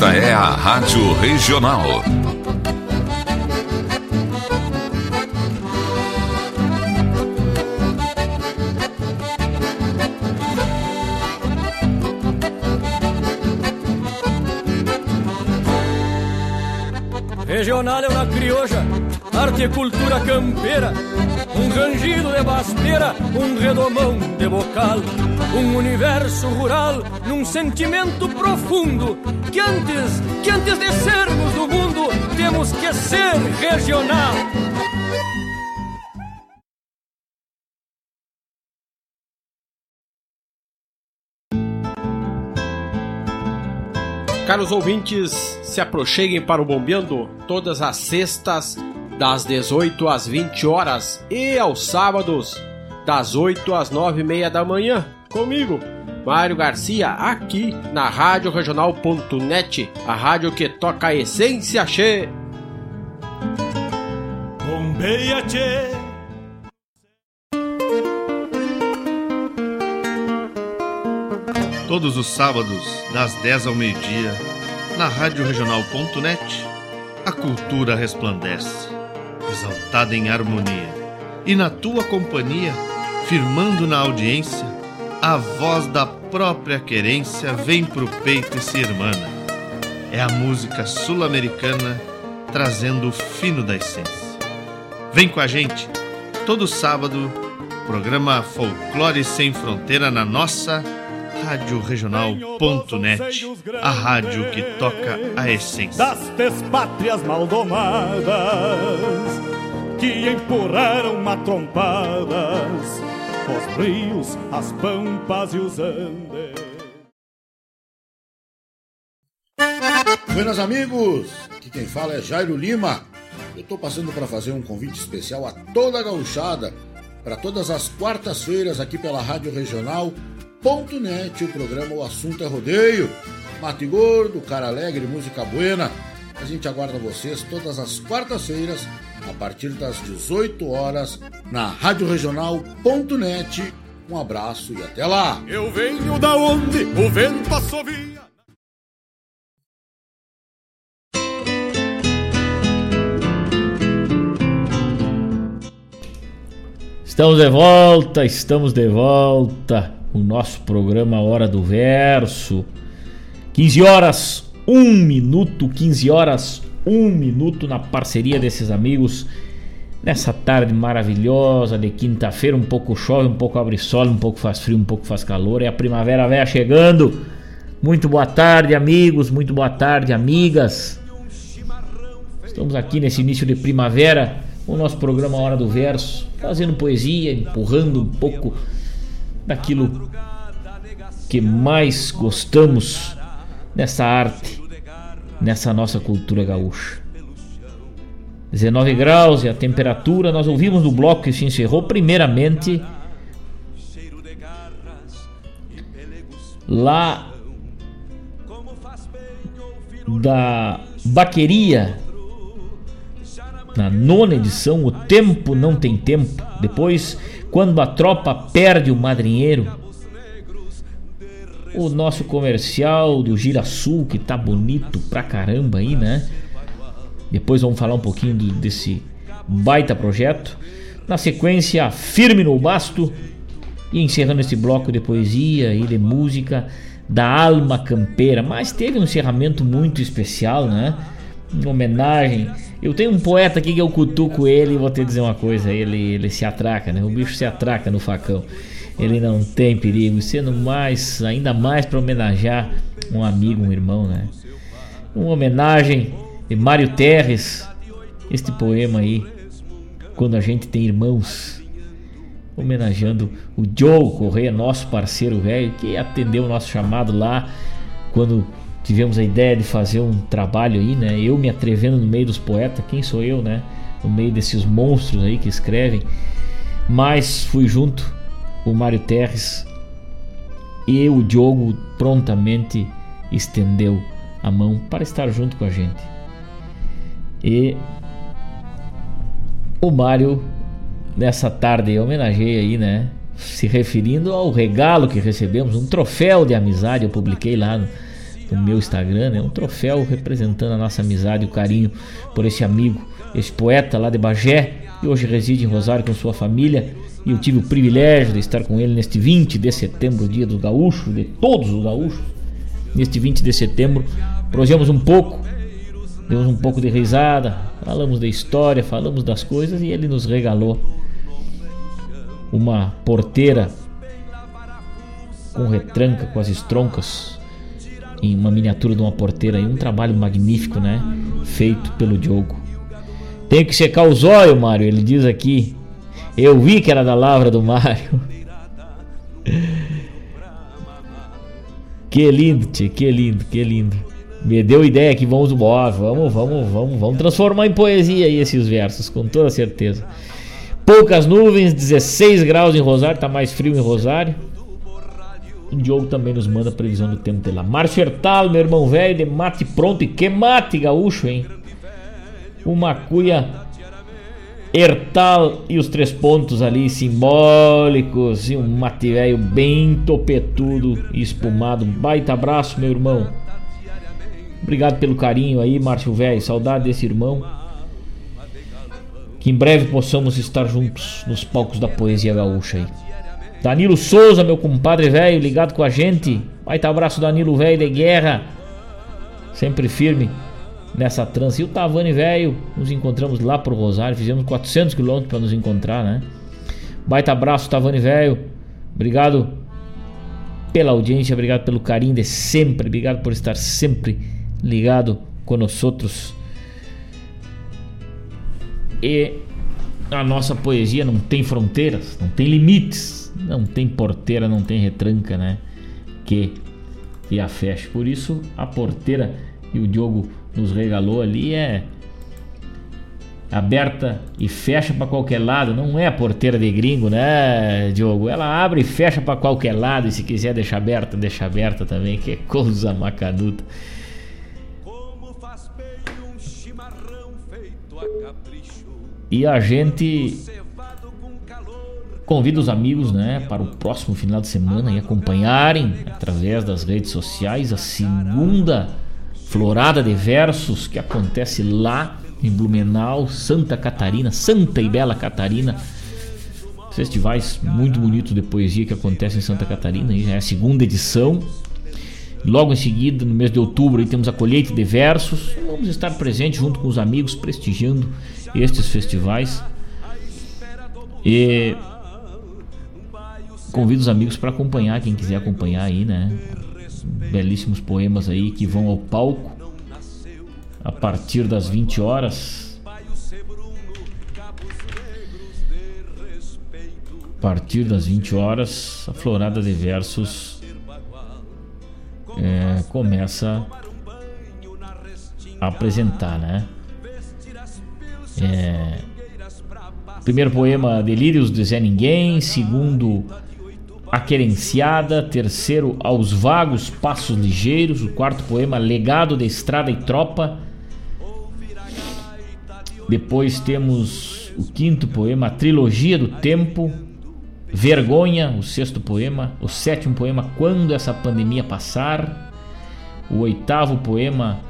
Esta é a Rádio Regional. Regional é uma crioja, arte e cultura campeira, um rangido de basteira, um redomão de bocal, um universo rural num sentimento profundo que antes, que antes de sermos do mundo, temos que ser regional. Caros ouvintes, se aproxeguem para o Bombeando todas as sextas, das 18 às 20 horas e aos sábados, das 8 às 9 e meia da manhã, comigo, Mário Garcia, aqui na Rádio Regional.net, a rádio que toca a essência che. Bombeia che. Todos os sábados, das 10 ao meio-dia, na Rádio Regional.net, a cultura resplandece, exaltada em harmonia, e na tua companhia, firmando na audiência, a voz da própria querência vem pro peito e se irmana. É a música sul-americana trazendo o fino da essência. Vem com a gente, todo sábado, programa Folclore Sem Fronteira na nossa Rádio Regional.net, a rádio que toca a essência. Das despátrias maldomadas que empurraram matrompadas os rios, as pampas e os andes. Buenas amigos, aqui quem fala é Jairo Lima. Eu estou passando para fazer um convite especial a toda a gauchada para todas as quartas-feiras aqui pela Rádio Regional Ponto .net, o programa O Assunto é Rodeio. Mate Gordo, Cara Alegre, Música Buena. A gente aguarda vocês todas as quartas-feiras, a partir das 18 horas, na Rádio Regional.net. Um abraço e até lá! Eu venho da onde o vento assovia. Estamos de volta, estamos de volta o nosso programa Hora do Verso. 15 horas, 1 minuto, 15 horas, 1 minuto na parceria desses amigos. Nessa tarde maravilhosa de quinta-feira, um pouco chove, um pouco abre sol, um pouco faz frio, um pouco faz calor. É a primavera velha chegando. Muito boa tarde, amigos. Muito boa tarde, amigas. Estamos aqui nesse início de primavera, o nosso programa Hora do Verso, fazendo poesia, empurrando um pouco daquilo que mais gostamos nessa arte, nessa nossa cultura gaúcha. 19 graus e a temperatura, nós ouvimos no bloco que se encerrou, primeiramente, lá da Baqueria, na nona edição, O Tempo Não Tem Tempo. Depois quando a tropa perde o madrinheiro. O nosso comercial do Girasul, que tá bonito pra caramba aí, né? Depois vamos falar um pouquinho desse baita projeto. Na sequência, firme no basto. E encerrando esse bloco de poesia e de música da alma campeira. Mas teve um encerramento muito especial, né? Em homenagem eu tenho um poeta aqui que eu cutuco ele e vou te dizer uma coisa, ele, ele se atraca, né? O bicho se atraca no facão. Ele não tem perigo, sendo mais, ainda mais para homenagear um amigo, um irmão, né? Uma homenagem de Mário Terres, este poema aí, quando a gente tem irmãos, homenageando o Joe Correia, nosso parceiro velho, que atendeu o nosso chamado lá quando tivemos a ideia de fazer um trabalho aí, né? Eu me atrevendo no meio dos poetas, quem sou eu, né? No meio desses monstros aí que escrevem. Mas fui junto o Mário Terres e o Diogo prontamente estendeu a mão para estar junto com a gente. E o Mário nessa tarde eu homenageei aí, né? Se referindo ao regalo que recebemos, um troféu de amizade, eu publiquei lá no, no meu Instagram, né? Um troféu representando a nossa amizade e o carinho por esse amigo, esse poeta lá de Bagé, que hoje reside em Rosário com sua família. E eu tive o privilégio de estar com ele neste 20 de setembro, dia dos gaúchos, de todos os gaúchos. Neste 20 de setembro, prosemos um pouco, demos um pouco de risada, falamos da história, falamos das coisas e ele nos regalou uma porteira com retranca, com as estroncas em uma miniatura de uma porteira aí, um trabalho magnífico, né? Feito pelo Diogo. Tenho que secar os olhos, Mário, ele diz aqui. Eu vi que era da lavra do Mário. Que lindo, tchê, que lindo, que lindo. Me deu ideia que vamos, ó, vamos, vamos, vamos, vamos transformar em poesia aí esses versos, com toda certeza. Poucas nuvens, 16 graus em Rosário, tá mais frio em Rosário. O Diogo também nos manda a previsão do tempo de lá. Márcio Hertal, meu irmão velho, de mate pronto. E que mate gaúcho, hein? Uma cuia Hertal e os três pontos ali simbólicos. E um mate velho bem topetudo e espumado. Um baita abraço, meu irmão. Obrigado pelo carinho aí, Márcio velho. Saudade desse irmão. Que em breve possamos estar juntos nos palcos da poesia gaúcha aí. Danilo Souza, meu compadre velho, ligado com a gente. Baita abraço, Danilo velho de guerra. Sempre firme nessa trança. E o Tavani velho, nos encontramos lá pro Rosário. Fizemos 400 quilômetros para nos encontrar, né? Baita abraço, Tavani velho. Obrigado pela audiência, obrigado pelo carinho de sempre. Obrigado por estar sempre ligado outros. E a nossa poesia não tem fronteiras, não tem limites não tem porteira, não tem retranca, né? Que, que a feche. Por isso, a porteira que o Diogo nos regalou ali é aberta e fecha para qualquer lado. Não é a porteira de gringo, né, Diogo? Ela abre e fecha para qualquer lado. E se quiser deixar aberta, deixa aberta também, que é coisa macanuta. E a gente Convido os amigos né, para o próximo final de semana e acompanharem através das redes sociais a segunda Florada de Versos que acontece lá em Blumenau, Santa Catarina, Santa e Bela Catarina. Festivais muito bonitos de poesia que acontecem em Santa Catarina, já é a segunda edição. Logo em seguida, no mês de outubro, temos a colheita de versos. Vamos estar presentes junto com os amigos, prestigiando estes festivais. E Convido os amigos para acompanhar, quem quiser acompanhar aí, né? Belíssimos poemas aí que vão ao palco a partir das 20 horas. A partir das 20 horas, a Florada de Versos é, começa a apresentar, né? É, primeiro poema Delírios de Zé Ninguém, segundo a Querenciada, terceiro Aos Vagos Passos Ligeiros, o quarto poema Legado de Estrada e Tropa. Depois temos o quinto poema Trilogia do Tempo, Vergonha, o sexto poema, o sétimo poema Quando essa pandemia passar, o oitavo poema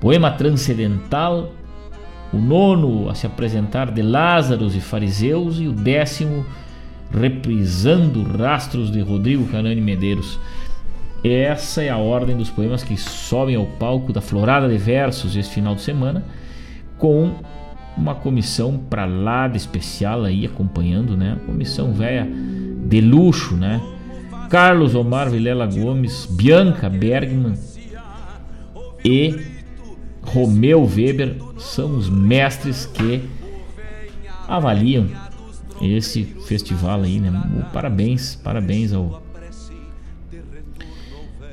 Poema Transcendental, o nono a se apresentar de Lázaros e Fariseus. E o décimo reprisando rastros de Rodrigo Canani Medeiros. Essa é a ordem dos poemas que sobem ao palco da Florada de Versos este final de semana, com uma comissão para lá de especial aí acompanhando, né? Comissão velha de luxo, né? Carlos Omar Vilela Gomes, Bianca Bergman e Romeu Weber são os mestres que avaliam esse festival aí, né? Parabéns, parabéns ao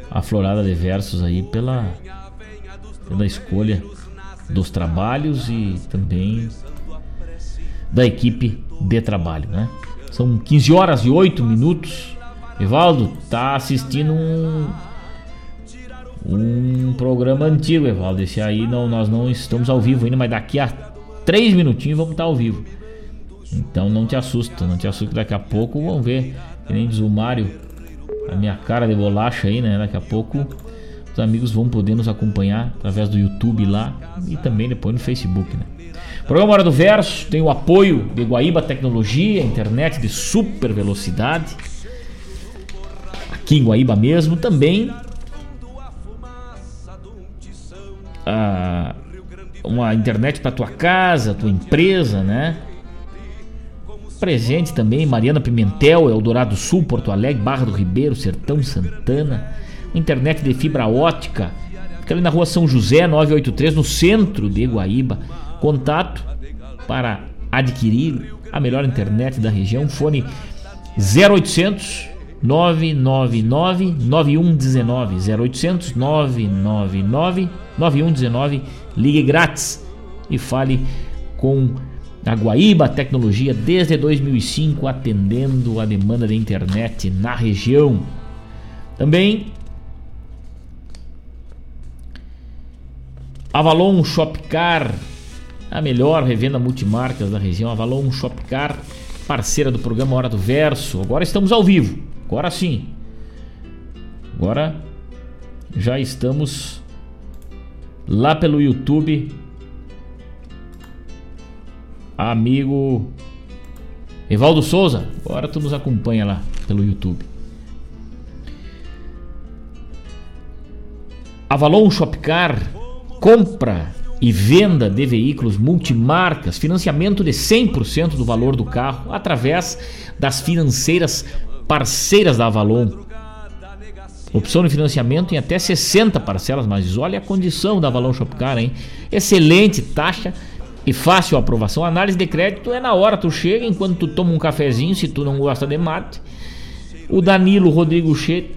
a Florada de Versos aí pela pela escolha dos trabalhos e também da equipe de trabalho, né? São 15 horas e 8 minutos. Evaldo tá assistindo um um programa antigo, Evaldo. Esse aí não, nós não estamos ao vivo ainda, mas daqui a 3 minutinhos vamos estar ao vivo. Então não te assusta, não te assusta. Daqui a pouco vão ver, que nem diz o Mário, a minha cara de bolacha aí, né? Daqui a pouco os amigos vão poder nos acompanhar através do YouTube lá e também depois no Facebook, né? Programa Hora do Verso tem o apoio de Guaíba Tecnologia, internet de super velocidade. Aqui em Guaíba mesmo também. Ah, uma internet para tua casa, tua empresa, né? Presente também Mariana Pimentel, Eldorado Sul, Porto Alegre, Barra do Ribeiro, Sertão Santana. Internet de fibra ótica. Fica ali na rua São José, 983, no centro de Guaíba. Contato para adquirir a melhor internet da região. Fone 0800 999 9119 0800 999 9119 ligue grátis e fale com a Guaíba Tecnologia desde 2005 atendendo a demanda da internet na região. Também Avalon Shopcar, a melhor revenda multimarcas da região. Avalon Shopcar, parceira do programa Hora do Verso. Agora estamos ao vivo. Agora sim. Agora já estamos lá pelo YouTube amigo Evaldo Souza, agora tu nos acompanha lá pelo YouTube. Avalon Shopcar compra e venda de veículos multimarcas, financiamento de 100% do valor do carro através das financeiras parceiras da Avalon. Opção de financiamento em até 60 parcelas, mas olha a condição da Avalon Shopcar, hein? Excelente taxa e fácil aprovação. A análise de crédito é na hora, tu chega enquanto tu toma um cafezinho, se tu não gosta de mate. O Danilo Rodrigo Che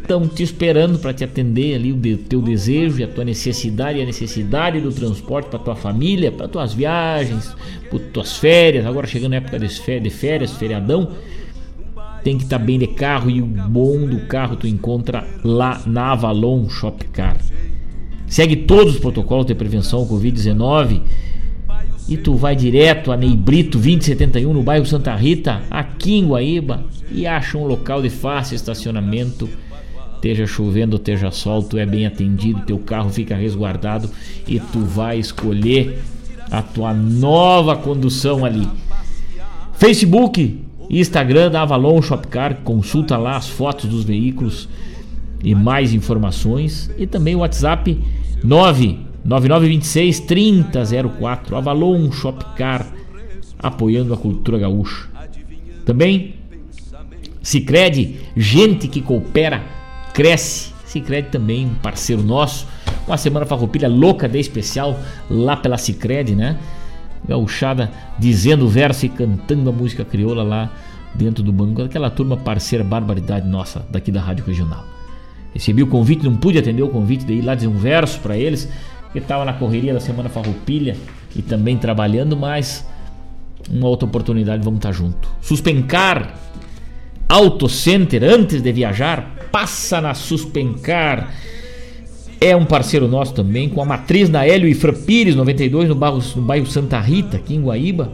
estão te esperando para te atender ali o de, teu desejo e a tua necessidade e a necessidade do transporte para tua família, para tuas viagens, para tuas férias. Agora chegando a época de férias, feriadão, tem que estar tá bem de carro e o bom do carro tu encontra lá na Avalon Shopcar. Segue todos os protocolos de prevenção ao Covid-19 e tu vai direto a Neibrito 2071 no bairro Santa Rita, aqui em Guaíba, e acha um local de fácil estacionamento esteja chovendo ou esteja sol, tu é bem atendido, teu carro fica resguardado e tu vai escolher a tua nova condução ali. Facebook Instagram da Avalon Shopcar, consulta lá as fotos dos veículos e mais informações e também o WhatsApp 99926 3004 Avalon Shopcar apoiando a cultura gaúcha. Também Sicredi, gente que coopera cresce. Cicred também, parceiro nosso. Uma semana farroupilha louca de especial lá pela Cicred, né? Gauchada dizendo verso e cantando a música crioula lá dentro do banco. Aquela turma parceira, barbaridade nossa daqui da Rádio Regional. Recebi o convite, não pude atender o convite de ir lá dizer um verso para eles, que estava na correria da semana farroupilha e também trabalhando, mas uma outra oportunidade vamos estar tá junto. Suspencar Auto Center antes de viajar, passa na Suspencar. É um parceiro nosso também, com a matriz da Hélio e Fran Pires 92 no bairro, no bairro Santa Rita, aqui em Guaíba.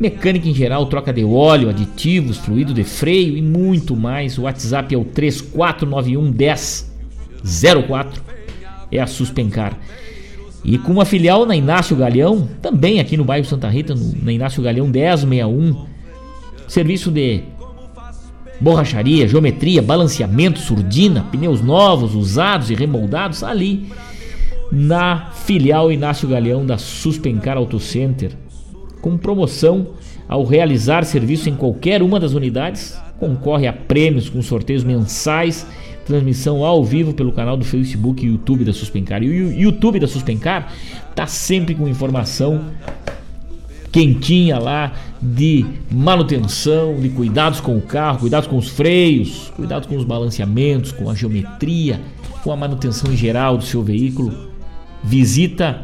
Mecânica em geral, troca de óleo, aditivos, fluido de freio e muito mais. O WhatsApp é o 3491 10 04. É a Suspencar. E com uma filial na Inácio Galeão, também aqui no bairro Santa Rita, no, na Inácio Galeão 1061. Serviço de borracharia, geometria, balanceamento, surdina, pneus novos, usados e remoldados ali na filial Inácio Galeão da Suspencar Auto Center. Com promoção ao realizar serviço em qualquer uma das unidades, concorre a prêmios com sorteios mensais, transmissão ao vivo pelo canal do Facebook e YouTube da Suspencar. E o YouTube da Suspencar tá sempre com informação quentinha lá de manutenção, de cuidados com o carro, cuidados com os freios, cuidados com os balanceamentos, com a geometria, com a manutenção em geral do seu veículo. Visita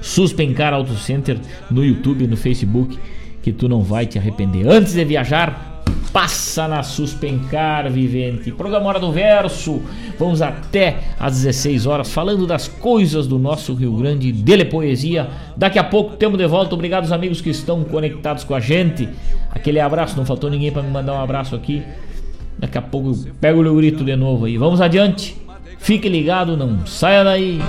Suspencar Auto Center no YouTube e no Facebook que tu não vai te arrepender. Antes de viajar, Passa na Suspencar Vivente. Programa Hora do Verso. Vamos até às 16 horas falando das coisas do nosso Rio Grande, dele poesia. Daqui a pouco temos de volta. Obrigado aos amigos que estão conectados com a gente. Aquele abraço, não faltou ninguém para me mandar um abraço aqui. Daqui a pouco eu pego o grito de novo aí. Vamos adiante. Fique ligado, não saia daí.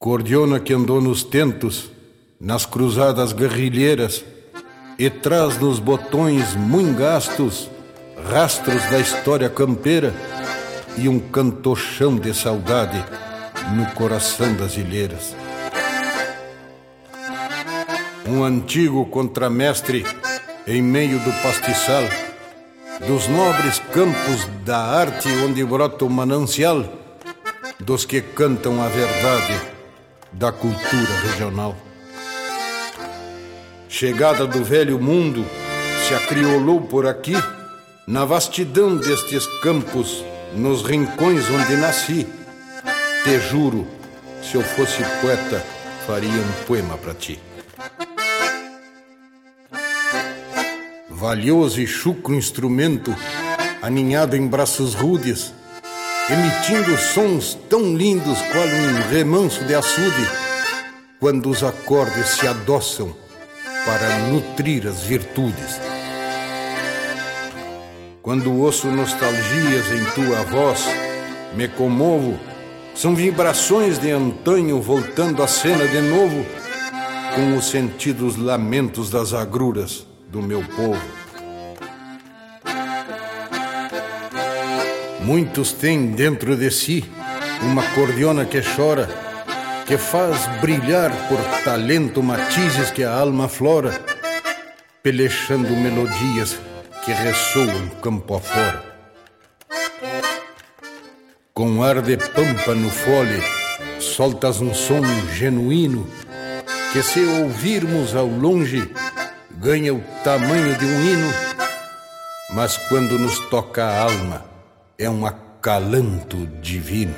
Cordiona que andou nos tentos, nas cruzadas guerrilheiras, e traz nos botões muito gastos rastros da história campeira e um cantochão de saudade no coração das ilheiras. Um antigo contramestre em meio do pastiçal, dos nobres campos da arte onde brota o manancial, dos que cantam a verdade da cultura regional. Chegada do velho mundo, se acriolou por aqui, na vastidão destes campos, nos rincões onde nasci. Te juro, se eu fosse poeta, faria um poema para ti. Valioso e chucro instrumento, aninhado em braços rudes, emitindo sons tão lindos qual um remanso de açude, quando os acordes se adoçam para nutrir as virtudes. Quando ouço nostalgias em tua voz, me comovo, são vibrações de antanho voltando à cena de novo, com os sentidos lamentos das agruras do meu povo. Muitos têm dentro de si uma cordiona que chora, que faz brilhar por talento matizes que a alma flora, pelechando melodias que ressoam campo afora. Com ar de pampa no fole, soltas um som genuíno que, se ouvirmos ao longe, ganha o tamanho de um hino, mas quando nos toca a alma, é um acalanto divino.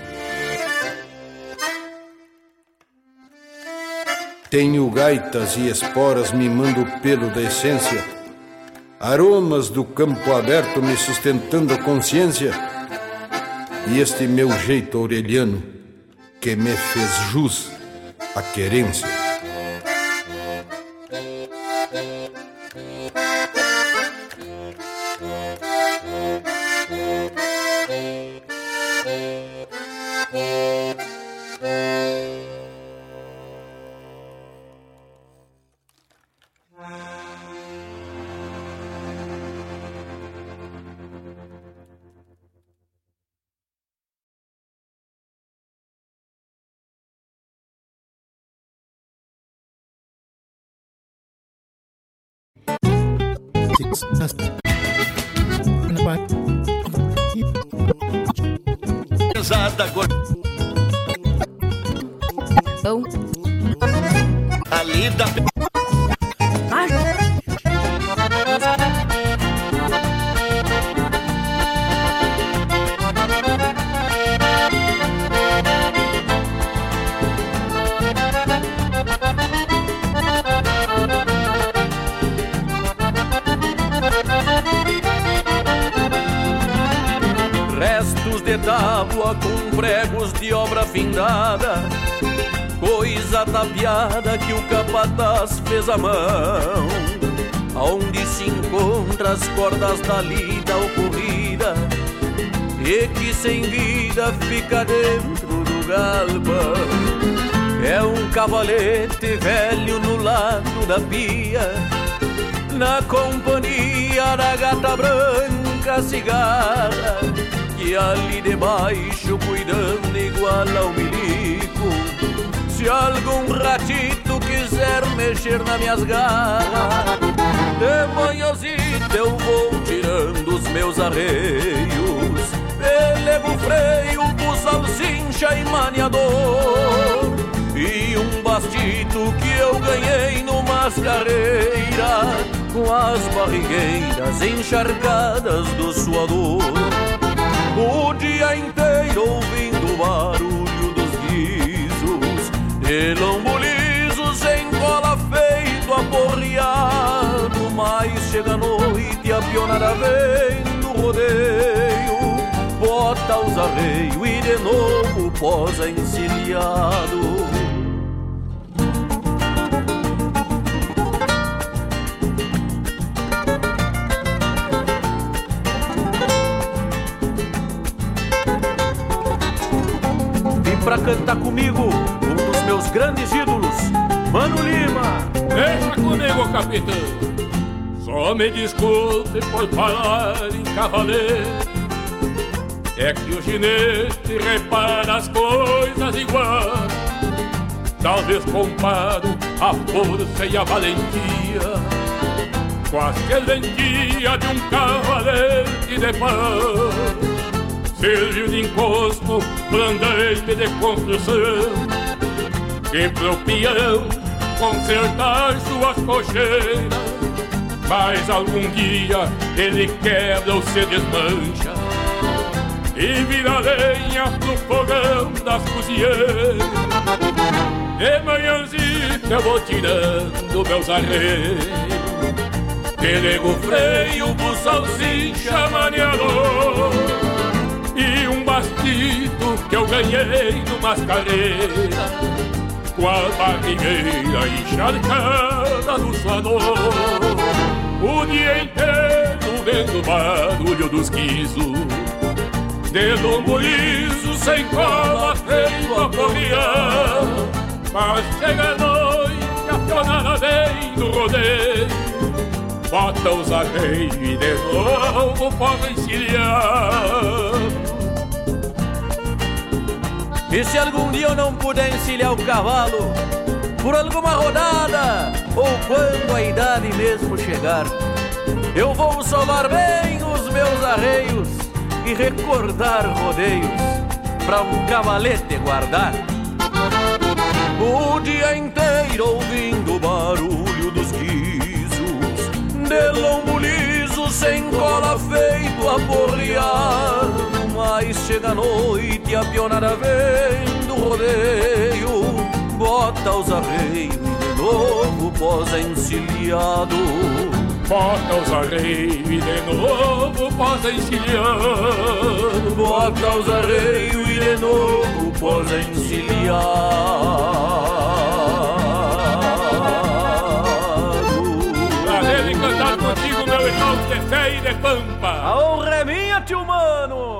Tenho gaitas e esporas mimando o pelo da essência, aromas do campo aberto me sustentando a consciência, e este meu jeito aureliano que me fez jus à querência. Stop. Ali debaixo cuidando igual ao milico Se algum ratito quiser mexer nas minhas garras De manhãzita eu vou tirando os meus arreios. Pelego freio, buçal, cincha e maniador. E um bastito que eu ganhei numas carreiras Com as barrigueiras encharcadas do suador dia inteiro ouvindo o barulho dos guizos de lombo sem cola feito aporreado mas chega a noite a pionada vem do rodeio bota os arreios e de novo posa encilhado capitão. Só me desculpe por falar em cavaleiro. É que o ginete repara as coisas igual. Talvez comparo a força e a valentia com a serventia de um cavalete de pão serviu de encosto, blandete de construção. e pro peão consertar suas cocheiras. Mas algum dia ele quebra ou se desmancha e vira lenha pro fogão das cozinheiras. De manhãzinha eu vou tirando meus arreios Pelego freio, buçalzinho chamaneador E um bastido que eu ganhei no mascareira Com a barrigueira encharcada do suador O dia inteiro vendo o barulho dos guizos De lombo liso, sem cola, feito a porrear Mas chega a noite, a pionada vem do rodeio bota os arreios e de novo podem encilhar. E se algum dia eu não puder encilhar o cavalo, por alguma rodada, ou quando a idade mesmo chegar, eu vou solar bem os meus arreios e recordar rodeios pra um cavalete guardar. O dia inteiro ouvindo o barulho dos guizos, de lombo liso sem cola feito a porrear. Mas chega a noite a pionada vem do rodeio, bota os arreios e de novo pós encilhado. Bota os arreios e de novo pós encilhado. Bota os arreios e de novo pós encilhado. Cantar contigo, meu irmão de fé e de pampa. A honra é minha, tio mano.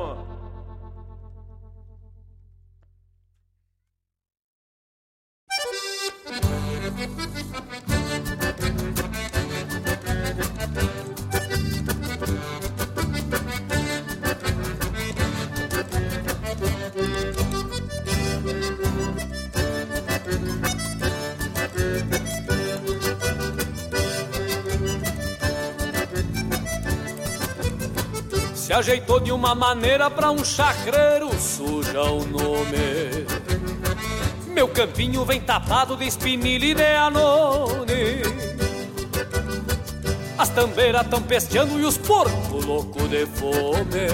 Ajeitou de uma maneira pra um chacreiro suja o nome. Meu campinho vem tapado de espinilha e de anone. As tambeiras tão pesteando e os porcos louco de fome.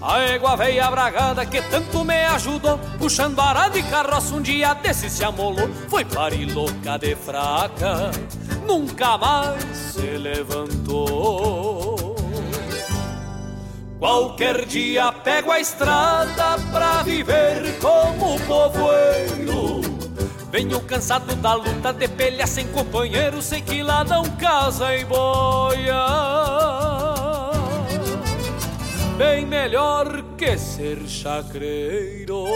A égua veia bragada que tanto me ajudou Puxando arado e carroça um dia desse se amolou Foi pariloca de fraca Nunca mais se levantou Qualquer dia pego a estrada pra viver como povoeiro Venho cansado da luta de pelha sem companheiro Sei que lá não casa e boia bem melhor que ser chacreiro.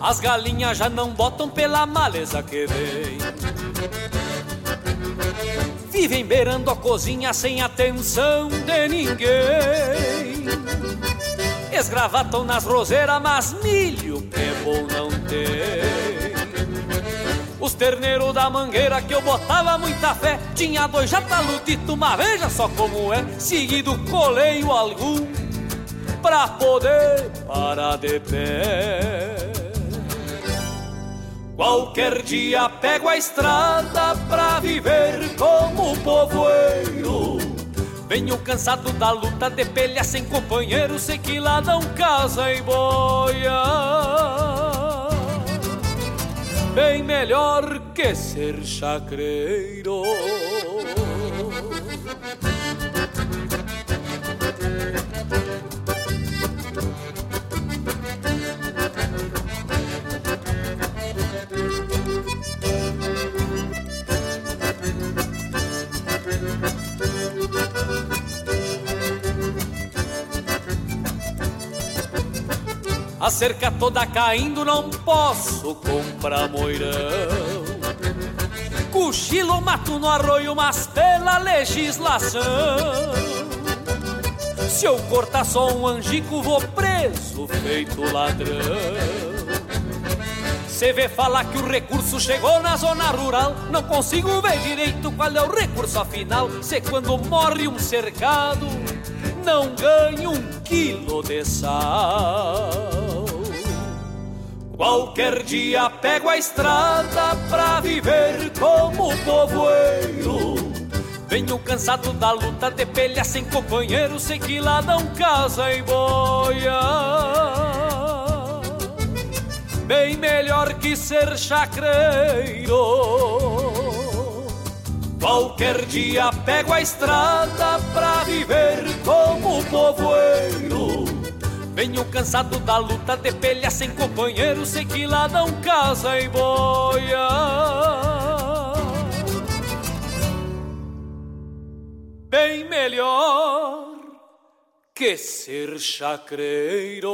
As galinhas já não botam pela maleza que vem. Vivem beirando a cozinha sem atenção de ninguém. Esgravatam nas roseiras, mas milho que é bom não tem. Os terneiros da mangueira que eu botava muita fé Tinha dois jatalutitos, mas veja só como é Seguido coleio algum Pra poder parar de pé Qualquer dia pego a estrada pra viver como povoeiro. Venho cansado da luta de pelha sem companheiro, sei que lá não casa e boia. Bem melhor que ser chacreiro. A cerca toda caindo, não posso comprar moirão. Cochilo mato no arroio, mas pela legislação. Se eu cortar só um angico, vou preso, feito ladrão. Cê vê falar que o recurso chegou na zona rural Não consigo ver direito qual é o recurso afinal Se quando morre um cercado Não ganha um quilo de sal Qualquer dia pego a estrada pra viver como povoeiro Venho cansado da luta de pelha sem companheiro Sei que lá não casa em boia bem melhor que ser chacreiro. Qualquer dia pego a estrada pra viver como povoeiro. Venho cansado da luta de pelha sem companheiro, sei que lá não casa e boia. Bem melhor que ser chacreiro.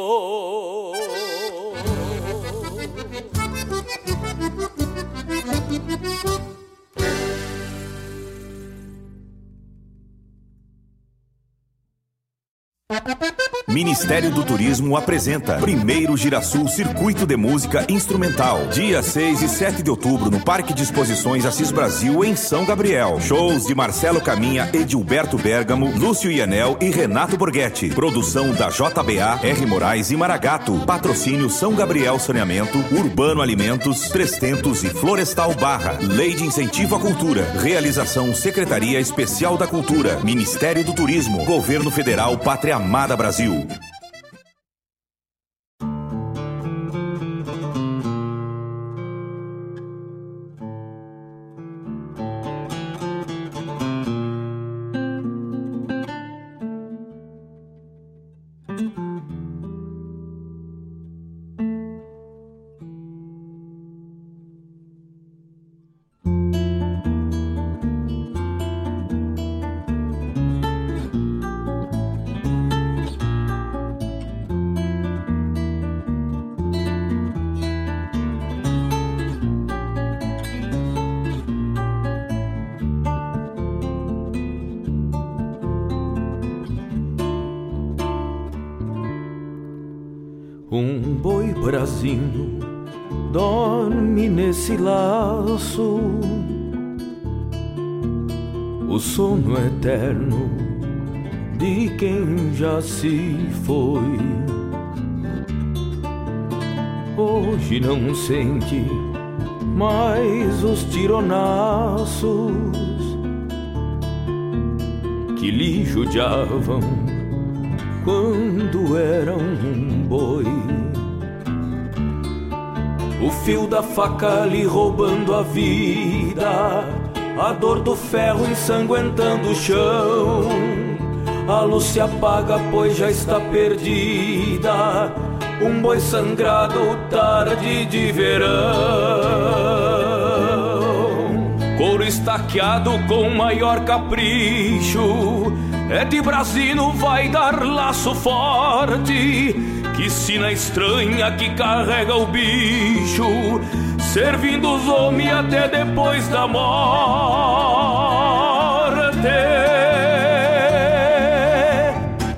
Ministério do Turismo apresenta Primeiro Girasul Circuito de Música Instrumental. Dia 6 e 7 de outubro no Parque de Exposições Assis Brasil, em São Gabriel. Shows de Marcelo Caminha, Edilberto Bergamo, Lúcio Ianel e Renato Borghetti. Produção da JBA, R. Moraes e Maragato. Patrocínio São Gabriel Saneamento, Urbano Alimentos, Trestentos e Florestal Barra. Lei de Incentivo à Cultura. Realização Secretaria Especial da Cultura. Ministério do Turismo. Governo Federal Pátria Amada Brasil. Groove. Dorme nesse laço. O sono eterno de quem já se foi. Hoje não sente mais os tironaços que lhe judiavam quando eram um boi. O fio da faca lhe roubando a vida, a dor do ferro ensanguentando o chão. A luz se apaga, pois já está perdida. Um boi sangrado, tarde de verão. Couro estaqueado com maior capricho. É de Brasino, vai dar laço forte que sina estranha que carrega o bicho, servindo os homens até depois da morte.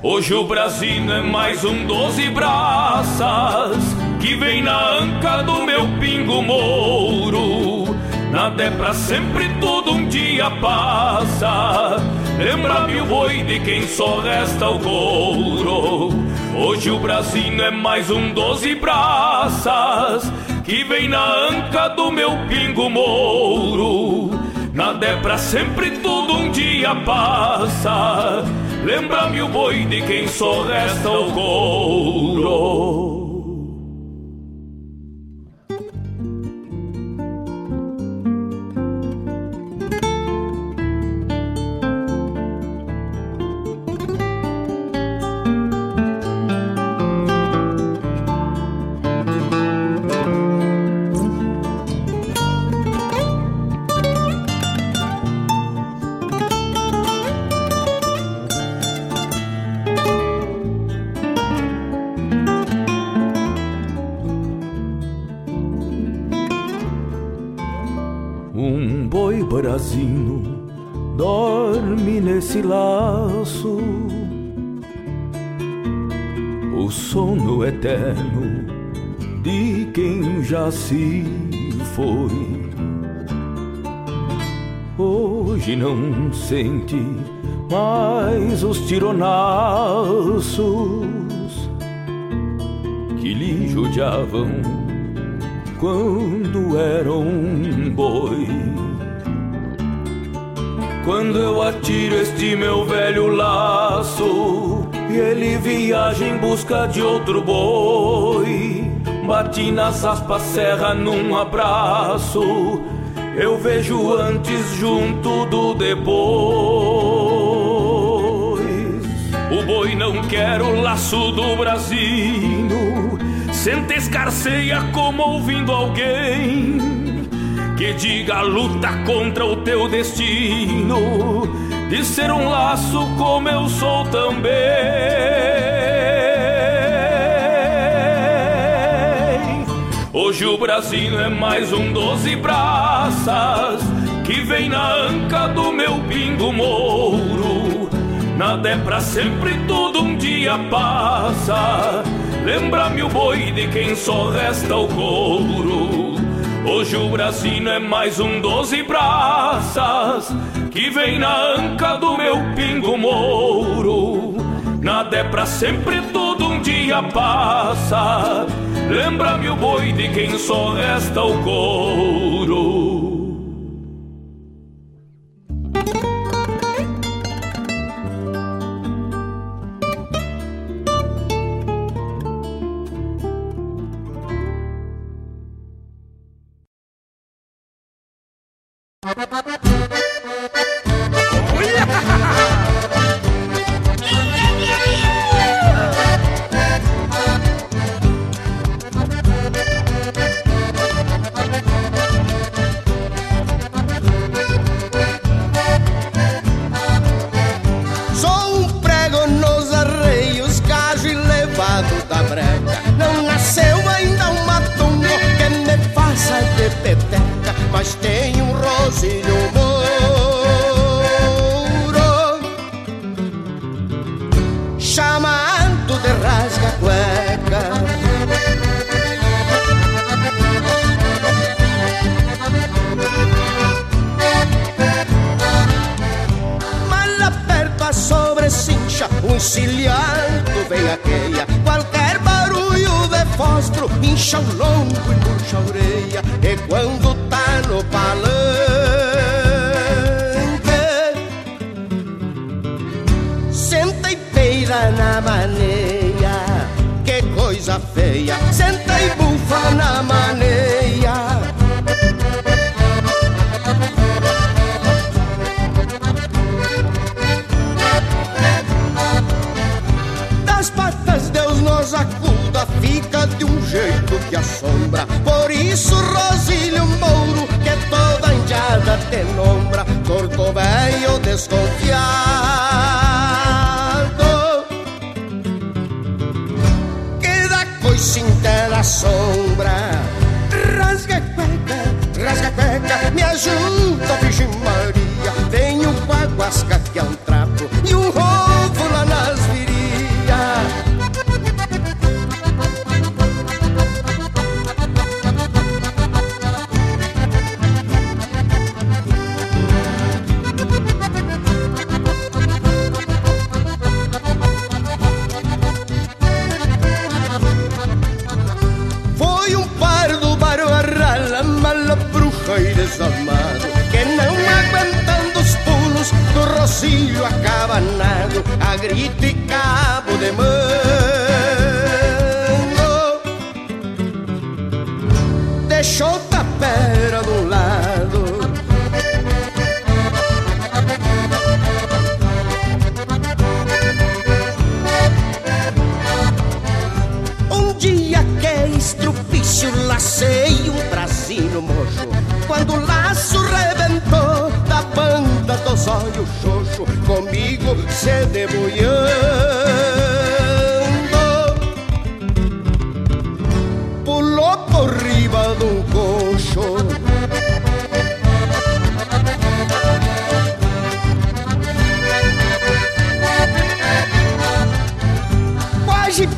Hoje o Brasil é mais um doze braças que vem na anca do meu pingo mouro. Nada é pra sempre, todo um dia passa. Lembra-me o boi de quem só resta o couro. Hoje o Brasil é mais um doze braças que vem na anca do meu pingo mouro. Nada é pra sempre, tudo um dia passa. Lembra-me o boi de quem só resta o couro. Nesse laço. o sono eterno de quem já se foi. Hoje não sente mais os tironaços que lhe judiavam quando era um boi. Quando eu atiro este meu velho laço e ele viaja em busca de outro boi, bati nas aspas serra num abraço. Eu vejo antes junto do depois. O boi não quer o laço do Brasil. Senta escarceia como ouvindo alguém que diga luta contra o teu destino de ser um laço como eu sou também. Hoje o Brasil é mais um doze braças que vem na anca do meu pingo mouro. Nada é pra sempre, tudo um dia passa. Lembra-me o boi de quem só resta o couro. Hoje o Brasino é mais um doze braças que vem na anca do meu pingo mouro. Nada é pra sempre, tudo um dia passa. Lembra-me o boi de quem só resta o couro.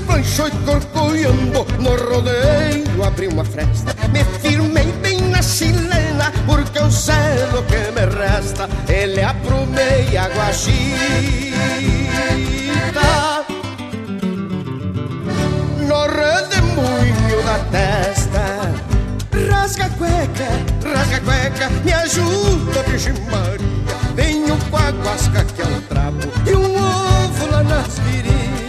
Gaúcho e corcoiambo No rodeio abri uma fresta. Me firmei bem na chilena Porque eu sei o que me resta. Ele aprumei a guachita No redemoinho da testa. Rasga a cueca, rasga a cueca Me ajuda, Virgem Maria. Venho com a guasca que é um trapo E um ovo lá nas virilhas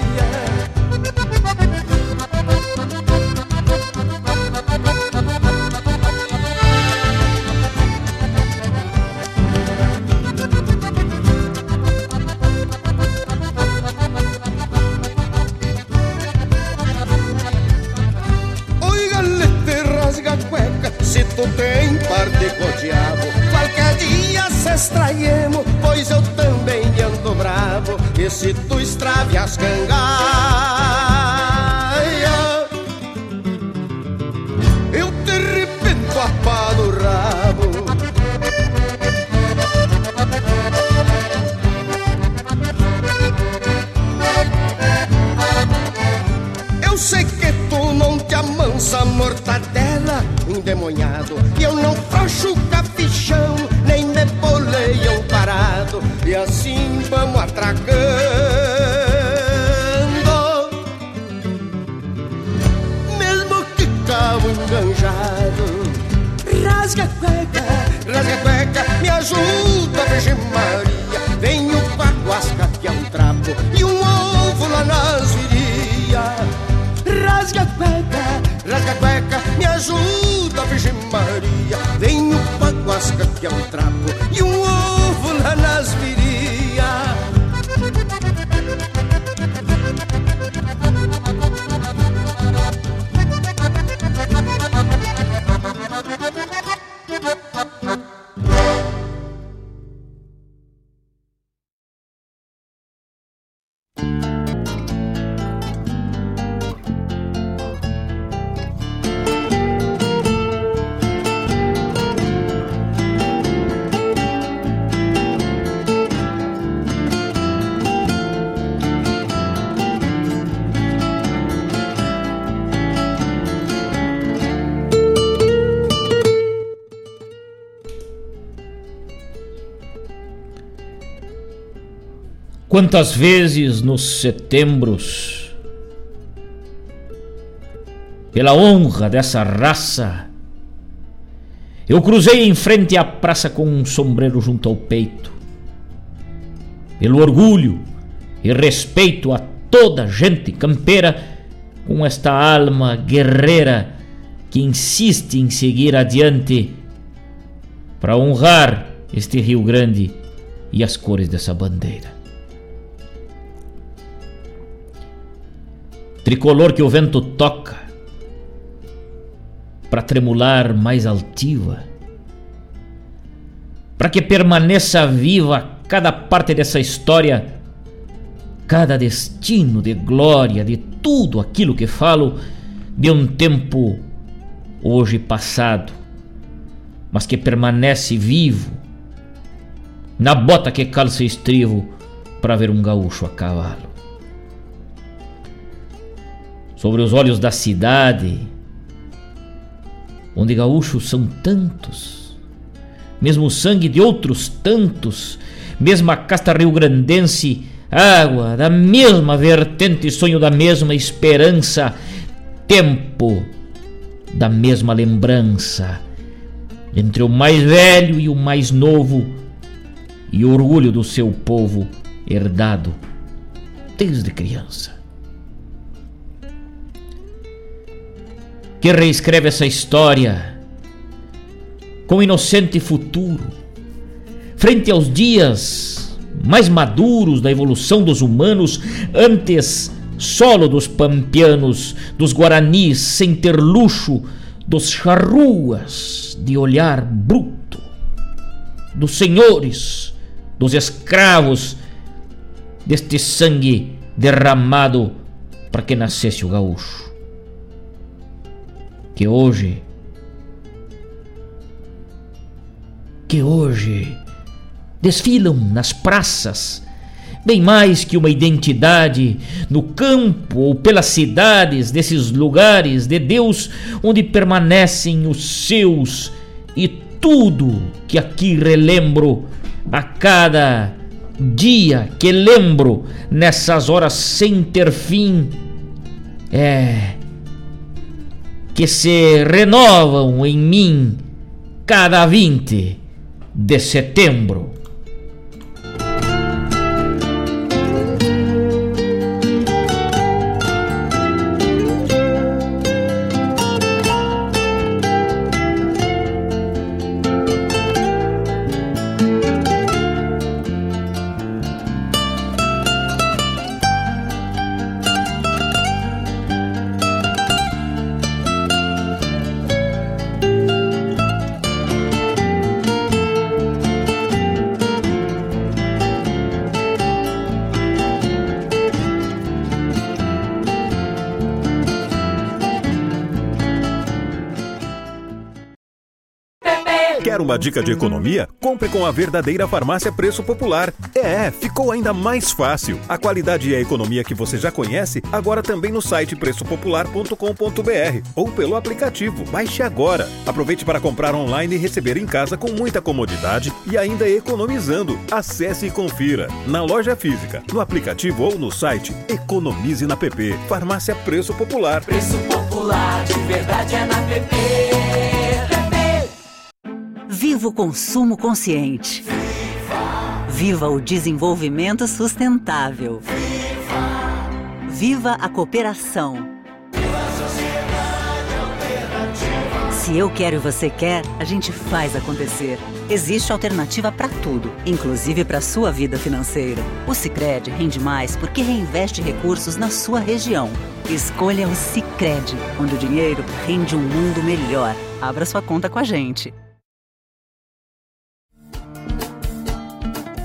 extraímos Pois eu também ando bravo E se tu estrave as cangalhas Eu te arrependo a pá do rabo. Eu sei que tu não te amansa mortadela endemoniado E eu não frouxo cafichão vamos atracando Mesmo que cabo enganjado. Rasga a cueca, rasga a cueca Me ajuda, Virgem Maria. Venho com a guasca que é um trapo E um ovo lá nas virias. Rasga a cueca, rasga a cueca Me ajuda, Virgem Maria. Venho com a guasca que é um trapo E um ovo lá nas virias Quantas vezes nos setembros, pela honra dessa raça, eu cruzei em frente à praça com um sombreiro junto ao peito, pelo orgulho e respeito a toda gente campeira com esta alma guerreira que insiste em seguir adiante para honrar este Rio Grande e as cores dessa bandeira. Tricolor que o vento toca, para tremular mais altiva, para que permaneça viva cada parte dessa história, cada destino de glória, de tudo aquilo que falo de um tempo hoje passado, mas que permanece vivo na bota que calça estrivo para ver um gaúcho a cavalo sobre os olhos da cidade, onde gaúchos são tantos, mesmo o sangue de outros tantos, mesma casta rio-grandense, água da mesma vertente, sonho da mesma esperança, tempo da mesma lembrança, entre o mais velho e o mais novo, e orgulho do seu povo herdado desde criança. Que reescreve essa história com inocente futuro, frente aos dias mais maduros da evolução dos humanos, antes solo dos pampianos, dos guaranis sem ter luxo, dos charruas de olhar bruto, dos senhores, dos escravos, deste sangue derramado para que nascesse o gaúcho que hoje, que hoje desfilam nas praças, bem mais que uma identidade no campo ou pelas cidades desses lugares de Deus onde permanecem os seus e tudo que aqui relembro a cada dia que lembro nessas horas sem ter fim é que se renovam em mim cada 20 de setembro. Uma dica de economia? Compre com a verdadeira farmácia Preço Popular. É, ficou ainda mais fácil. A qualidade e a economia que você já conhece, agora também no site preçopopular.com.br ou pelo aplicativo. Baixe agora. Aproveite para comprar online e receber em casa com muita comodidade e ainda economizando. Acesse e confira. Na loja física, no aplicativo ou no site, economize na PP. Farmácia Preço Popular. Preço Popular, de verdade é na PP. Viva o consumo consciente. Viva! O desenvolvimento sustentável. Viva! A cooperação. Se eu quero e você quer, a gente faz acontecer. Existe alternativa para tudo, inclusive para sua vida financeira. O Sicredi rende mais porque reinveste recursos na sua região. Escolha o Sicredi, onde o dinheiro rende um mundo melhor. Abra sua conta com a gente.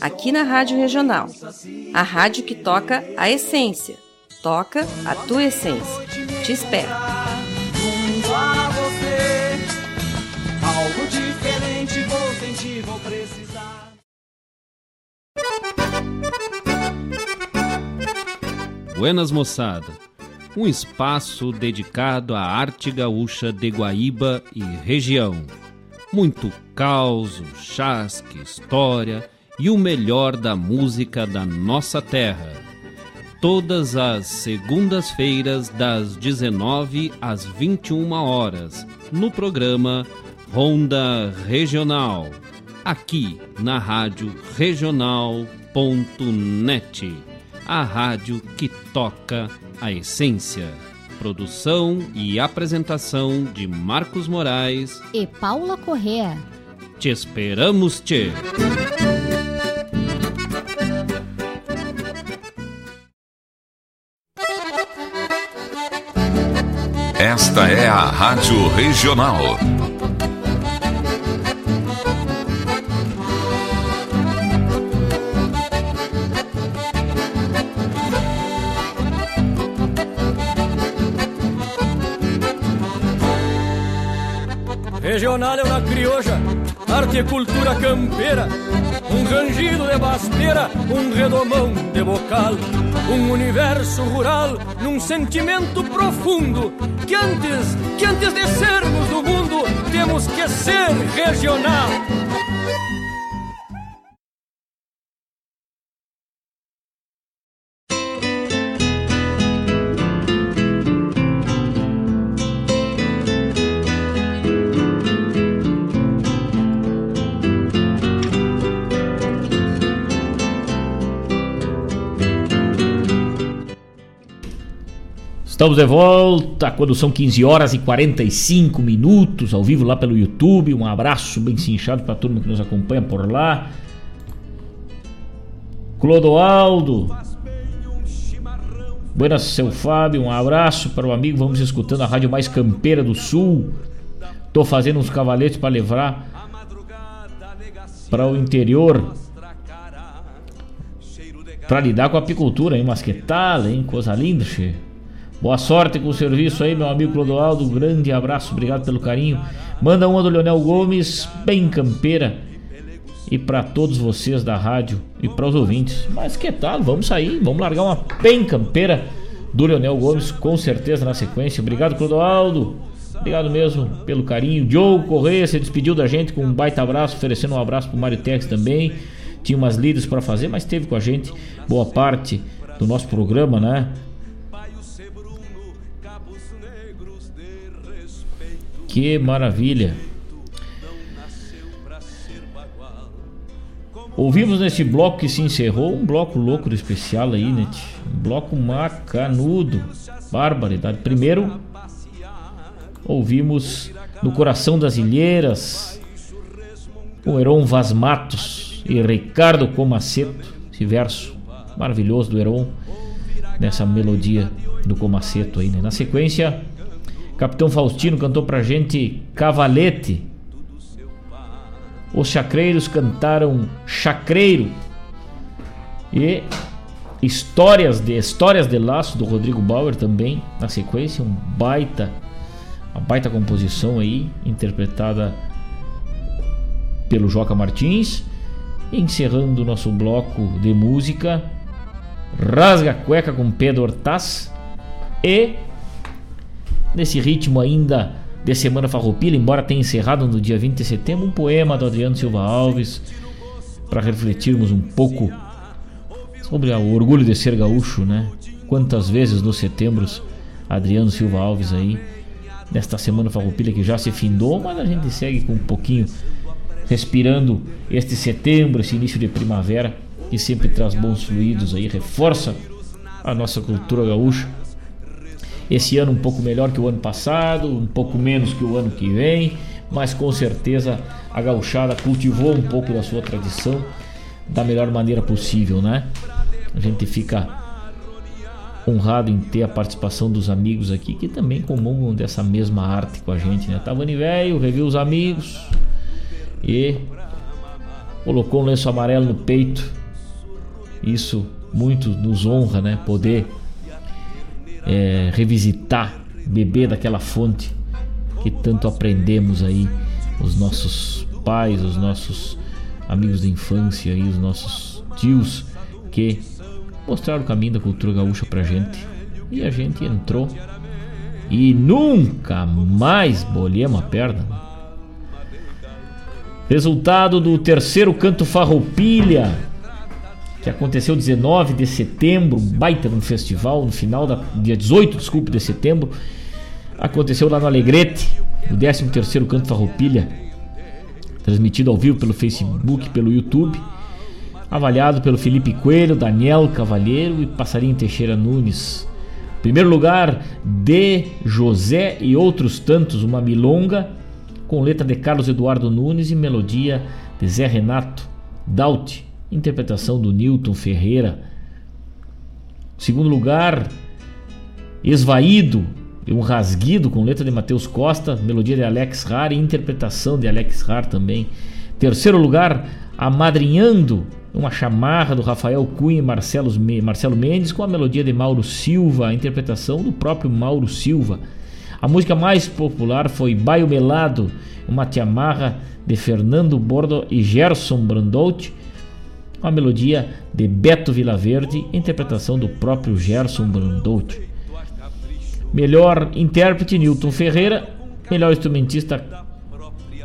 aqui na Rádio Regional. A rádio que toca a essência. Toca a tua essência. Te espero. Buenas moçada. Um espaço dedicado à arte gaúcha de Guaíba e região. Muito caos, chasque, história e o melhor da música da nossa terra. Todas as segundas-feiras, das 19 às 21 horas, no programa Ronda Regional, aqui na Rádio Regional.net, a rádio que toca a essência. Produção e apresentação de Marcos Moraes e Paula Correa. Te esperamos, Tchê! Esta é a Rádio Regional. Regional é uma crioja, arte e cultura campeira, um rangido de basteira, um redomão de bocal, um universo rural num sentimento profundo que antes, que antes de sermos do mundo, temos que ser regional. Estamos de volta quando são 15 horas e 45 minutos, ao vivo lá pelo YouTube. Um abraço bem cinchado para a turma que nos acompanha por lá. Clodoaldo. Buenas, seu Fábio. Um abraço para o amigo. Vamos escutando a rádio mais campeira do Sul. Tô fazendo uns cavaletes para levar para o interior. Para lidar com a apicultura, hein? Mas que tal, hein? Coisa linda. Boa sorte com o serviço aí, meu amigo Clodoaldo. Grande abraço, obrigado pelo carinho. Manda uma do Leonel Gomes, bem campeira. E para todos vocês da rádio e para os ouvintes. Mas que tal? Vamos sair, vamos largar uma bem campeira do Leonel Gomes, com certeza na sequência. Obrigado, Clodoaldo. Obrigado mesmo pelo carinho. Joe Correia se despediu da gente com um baita abraço, oferecendo um abraço pro Mário Tex também. Tinha umas lidas para fazer, mas esteve com a gente boa parte do nosso programa, né? Que maravilha! Ouvimos nesse bloco que se encerrou um bloco louco especial aí, né? Um bloco macanudo, barbaridade. Primeiro, ouvimos No Coração das Ilheiras, com Heron Vaz Matos e Ricardo Comaceto, esse verso maravilhoso do Heron, nessa melodia do Comaceto aí, né? Na sequência, Capitão Faustino cantou pra gente Cavalete. Os chacreiros cantaram Chacreiro. E Histórias de Histórias de Laço do Rodrigo Bauer também na sequência, um baita uma baita composição aí interpretada pelo Joca Martins. encerrando o nosso bloco de música, Rasga Cueca com Pedro Hortaz e nesse ritmo ainda de Semana Farroupilha, embora tenha encerrado no dia 20 de setembro, um poema do Adriano Silva Alves para refletirmos um pouco sobre o orgulho de ser gaúcho, né? Quantas vezes nos setembros Adriano Silva Alves aí nesta Semana Farroupilha que já se findou, mas a gente segue com um pouquinho respirando este setembro, esse início de primavera que sempre traz bons fluidos aí, reforça a nossa cultura gaúcha esse ano um pouco melhor que o ano passado, um pouco menos que o ano que vem, mas com certeza a gauchada cultivou um pouco da sua tradição da melhor maneira possível, né? A gente fica honrado em ter a participação dos amigos aqui que também comungam dessa mesma arte com a gente, né? Tavani velho, reviu os amigos e colocou um lenço amarelo no peito. Isso muito nos honra, né? Poder é, revisitar, beber daquela fonte que tanto aprendemos aí, os nossos pais, os nossos amigos de infância e os nossos tios que mostraram o caminho da cultura gaúcha pra gente. E a gente entrou e nunca mais bolhemos a perna. Resultado do terceiro canto Farroupilha que aconteceu 19 de setembro, um baita num festival, no final da dia 18, desculpe, de setembro. Aconteceu lá no Alegrete, no 13º Canto Farroupilha, transmitido ao vivo pelo Facebook, pelo YouTube. Avaliado pelo Felipe Coelho, Daniel Cavalheiro e Passarinho Teixeira Nunes. Primeiro lugar, de José e outros tantos, uma milonga com letra de Carlos Eduardo Nunes e melodia de Zé Renato Daut interpretação do Newton Ferreira. Segundo lugar, Esvaído, um rasguido com letra de Matheus Costa, melodia de Alex Har e interpretação de Alex Har também. Terceiro lugar, Amadrinhando, uma chamarra do Rafael Cunha e Marcelo, Marcelo Mendes com a melodia de Mauro Silva, a interpretação do próprio Mauro Silva. A música mais popular foi Baio Melado, uma tiamarra de Fernando Bordo e Gerson Brandout, a melodia de Beto Vilaverde, interpretação do próprio Gerson Brandout. Melhor intérprete, Newton Ferreira. Melhor instrumentista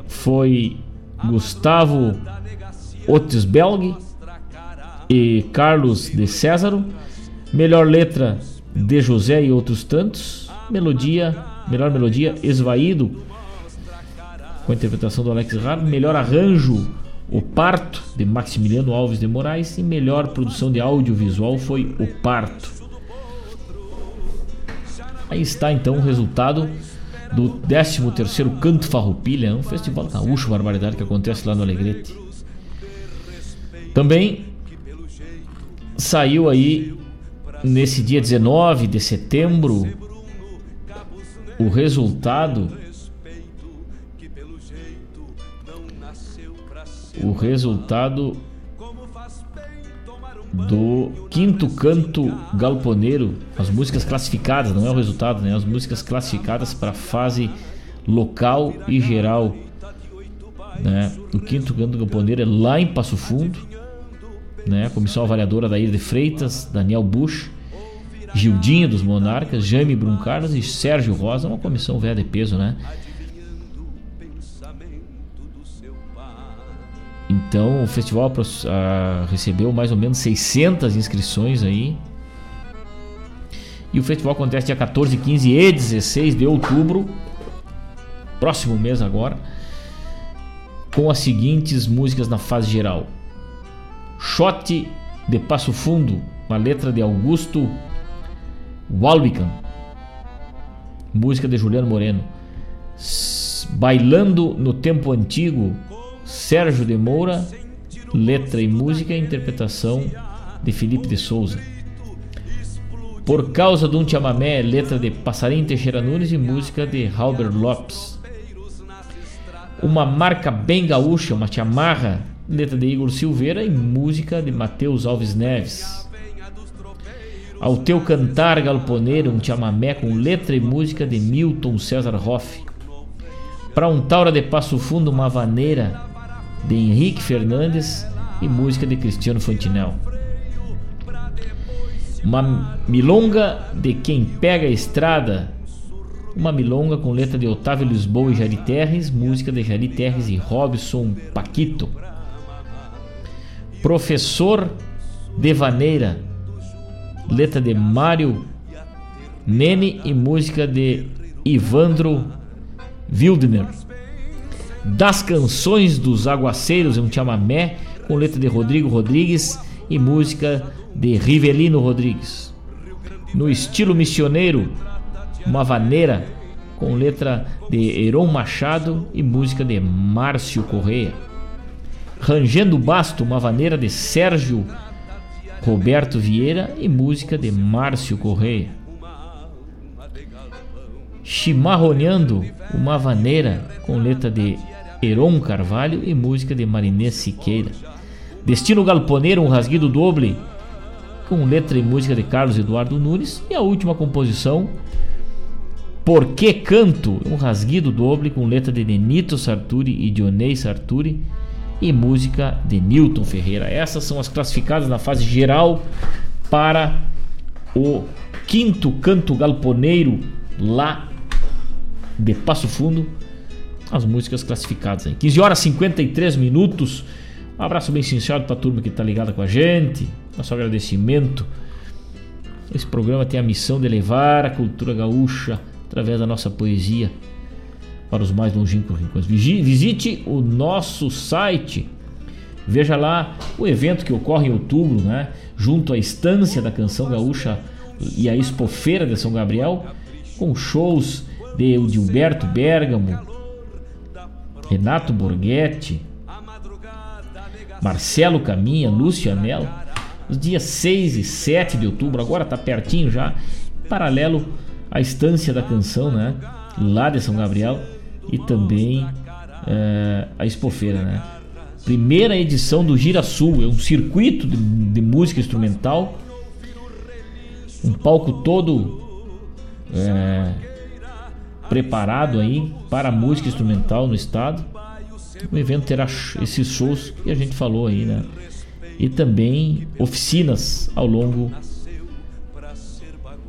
foi Gustavo Otisbelg e Carlos de Césaro. Melhor letra de José e outros tantos. Melodia, melhor melodia, Esvaído, com a interpretação do Alex Raro. Melhor arranjo, O Parto, de Maximiliano Alves de Moraes. E melhor produção de audiovisual foi O Parto. Aí está então o resultado do 13 Canto Farroupilha, um festival gaúcho barbaridade que acontece lá no Alegrete. Também saiu aí nesse dia 19 de setembro o resultado o resultado do quinto canto galponeiro, as músicas classificadas, não é o resultado, né? As músicas classificadas para fase local e geral, né? O quinto canto galponeiro é lá em Passo Fundo, né? Comissão avaliadora da Ilha de Freitas, Daniel Bush, Gildinho dos Monarcas, Jaime Bruncarlos e Sérgio Rosa, uma comissão velha de peso, né? Então o festival uh, recebeu mais ou menos 600 inscrições aí. E o festival acontece dia 14, 15 e 16 de outubro, próximo mês agora, com as seguintes músicas na fase geral: Shot de Passo Fundo, uma letra de Augusto Walwican, música de Juliano Moreno. Bailando no Tempo Antigo, Sérgio de Moura, letra e música e interpretação de Felipe de Souza. Por causa de um chamamé, letra de Passarinho Teixeira Nunes e música de Halber Lopes. Uma marca bem gaúcha, uma chamarra, letra de Igor Silveira e música de Mateus Alves Neves. Ao teu cantar galponeiro, um chamamé com letra e música de Milton César Hoff. Para um taura de Passo Fundo, uma vaneira de Henrique Fernandes e música de Cristiano Fantinel. Uma milonga de Quem Pega a Estrada, uma milonga com letra de Otávio Lisboa e Jari Terres, música de Jari Terres e Robson Paquito. Professor Devaneira, letra de Mário Nene e música de Ivandro Wildner das canções dos aguaceiros, um chamamé com letra de Rodrigo Rodrigues e música de Rivelino Rodrigues. No estilo missioneiro, uma vaneira com letra de Heron Machado e música de Márcio Correia. Rangendo Basto, uma vaneira de Sérgio Roberto Vieira e música de Márcio Correia. Chimarroneando, uma vaneira com letra de Heron Carvalho e música de Marinês Siqueira. Destino Galponeiro, um rasguido doble, com letra e música de Carlos Eduardo Nunes. E a última composição, Por que Canto, um rasguido doble, com letra de Denito Sarturi e Dionei Sarturi e música de Newton Ferreira. Essas são as classificadas na fase geral para o quinto canto galponeiro lá de Passo Fundo, as músicas classificadas aí. 15 horas e 53 minutos. Um abraço bem sincero para a turma que está ligada com a gente. Nosso agradecimento. Esse programa tem a missão de levar a cultura gaúcha através da nossa poesia para os mais longínquos rincões. Visite o nosso site. Veja lá o evento que ocorre em outubro, né? Junto à Estância da Canção Gaúcha e a Expofeira de São Gabriel, com shows de Gilberto Bergamo, Renato Borghetti, Marcelo Caminha, Lúcio Anel, os dias 6 e 7 de outubro, agora está pertinho já, paralelo à estância da canção, né? Lá de São Gabriel e também é, a Expofeira, né? Primeira edição do Gira Sul, é um circuito de, de música instrumental, um palco todo é, preparado aí para música instrumental no estado. O evento terá esses shows que a gente falou aí, né? E também oficinas ao longo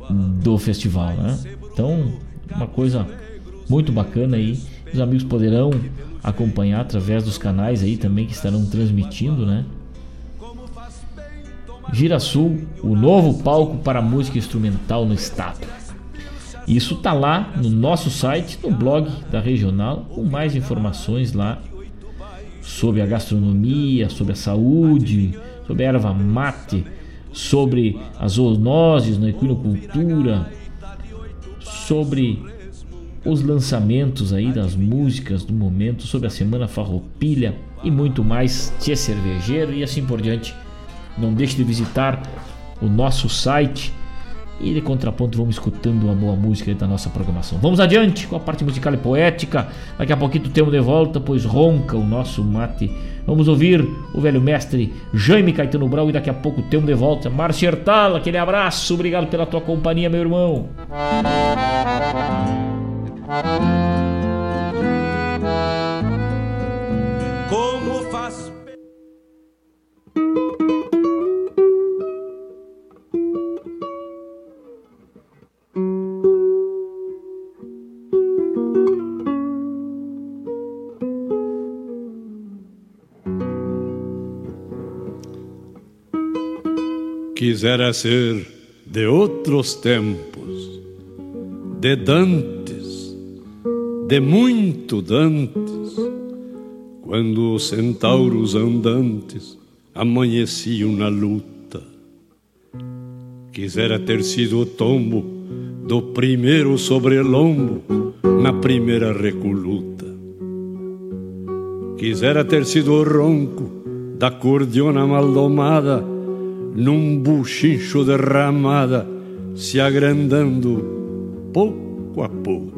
do festival, né? Então, uma coisa muito bacana aí. Os amigos poderão acompanhar através dos canais aí também que estarão transmitindo, né? Girasul, o novo palco para música instrumental no estado. Isso tá lá no nosso site, no blog da Regional, com mais informações lá sobre a gastronomia, sobre a saúde, sobre a erva mate, sobre as zoonoses na equinocultura, sobre os lançamentos aí das músicas do momento, sobre a Semana Farroupilha e muito mais, Tia Cervejeiro e assim por diante. Não deixe de visitar o nosso site e de contraponto vamos escutando uma boa música da nossa programação. Vamos adiante com a parte musical e poética. Daqui a pouquinho temos de volta, pois ronca o nosso mate. Vamos ouvir o velho mestre Jaime Caetano Brau e daqui a pouco temos de volta. Márcio Hertal, aquele abraço, obrigado pela tua companhia, meu irmão. Quisera ser de outros tempos, de Dantes, de muito Dantes, quando os centauros andantes amanheciam na luta. Quisera ter sido o tombo do primeiro sobrelombo na primeira recoluta. Quisera ter sido o ronco da cordiona maldomada num buchincho derramada se agrandando pouco a pouco.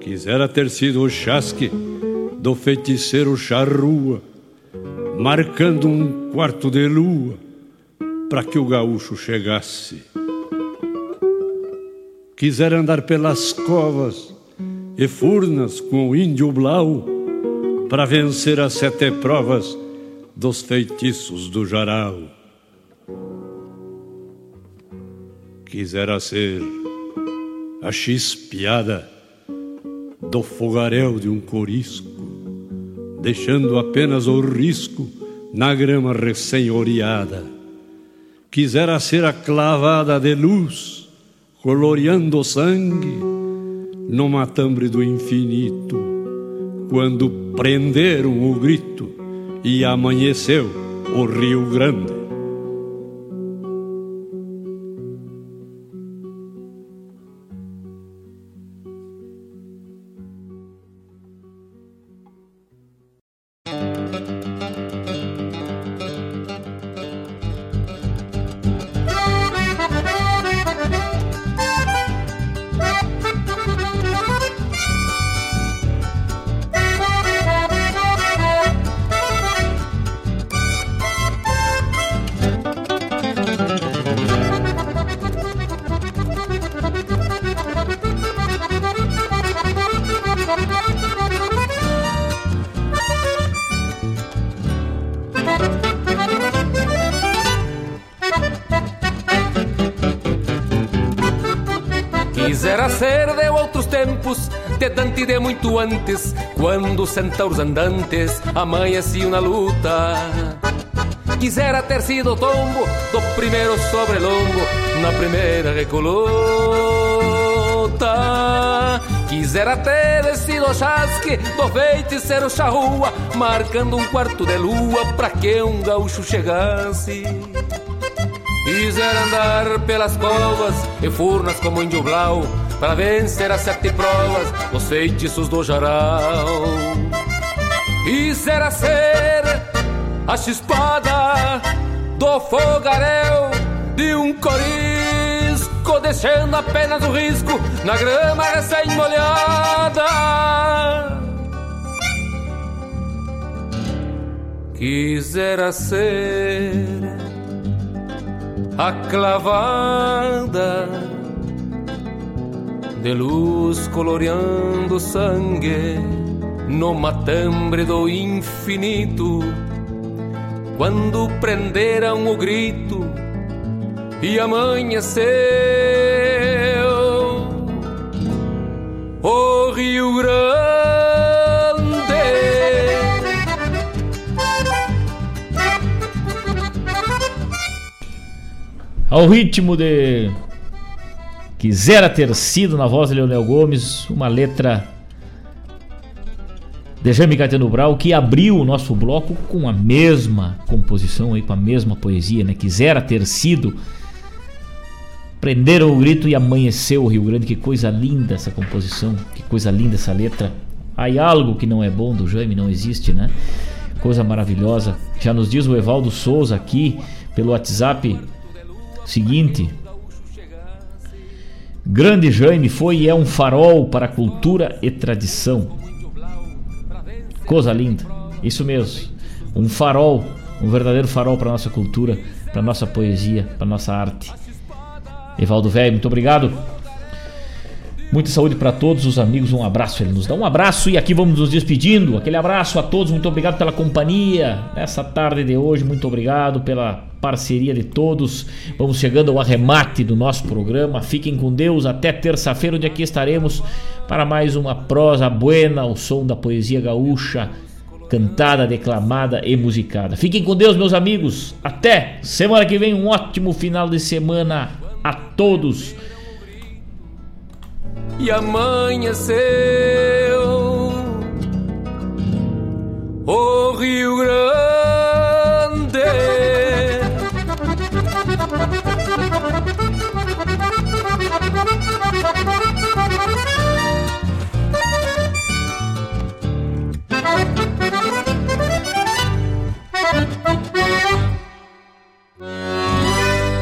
Quisera ter sido o chasque do feiticeiro charrua, marcando um quarto de lua para que o gaúcho chegasse. Quisera andar pelas covas e furnas com o índio blau para vencer as sete provas dos feitiços do jaral. Quisera ser a chispiada do fogaréu de um corisco, deixando apenas o risco na grama recém-oreada. Quisera ser a clavada de luz, coloreando o sangue no matambre do infinito, quando prenderam o grito e amanheceu o Rio Grande. Dante de muito antes, quando os centauros andantes amanheciam na luta. Quisera ter sido tombo do primeiro sobrelombo na primeira recolota. Quisera ter sido chasque do feiticeiro charrua, marcando um quarto de lua pra que um gaúcho chegasse. Quisera andar pelas covas e furnas como índio blau Para vencer as sete provas dos feitiços do jaral Quisera ser a chispada do fogaréu de um corisco Deixando apenas o risco na grama recém-molhada. Quisera ser a clavada de luz coloreando sangue no matambre do infinito, quando prenderam o grito e amanheceu o Rio Grande. Ao ritmo de Quisera ter sido na voz de Leonel Gomes, uma letra de Jaime Caetano Brau que abriu o nosso bloco com a mesma composição aí, com a mesma poesia, né? Quisera ter sido Prenderam o grito e amanheceu o Rio Grande. Que coisa linda essa composição, que coisa linda essa letra. Há algo que não é bom do Jaime, não existe, né? Coisa maravilhosa. Já nos diz o Evaldo Souza aqui pelo WhatsApp seguinte. Grande Jaime foi e é um farol para a cultura e tradição. Coisa linda. Isso mesmo. Um farol, um verdadeiro farol para nossa cultura, para nossa poesia, para nossa arte. Evaldo Velho, muito obrigado. Muita saúde para todos os amigos, um abraço. Ele nos dá um abraço e aqui vamos nos despedindo. Aquele abraço a todos, muito obrigado pela companhia nessa tarde de hoje. Muito obrigado pela parceria de todos. Vamos chegando ao arremate do nosso programa. Fiquem com Deus até terça-feira, onde aqui estaremos para mais uma prosa buena, o som da poesia gaúcha, cantada, declamada e musicada. Fiquem com Deus, meus amigos. Até semana que vem, um ótimo final de semana a todos e amanheceu. O Rio Grande.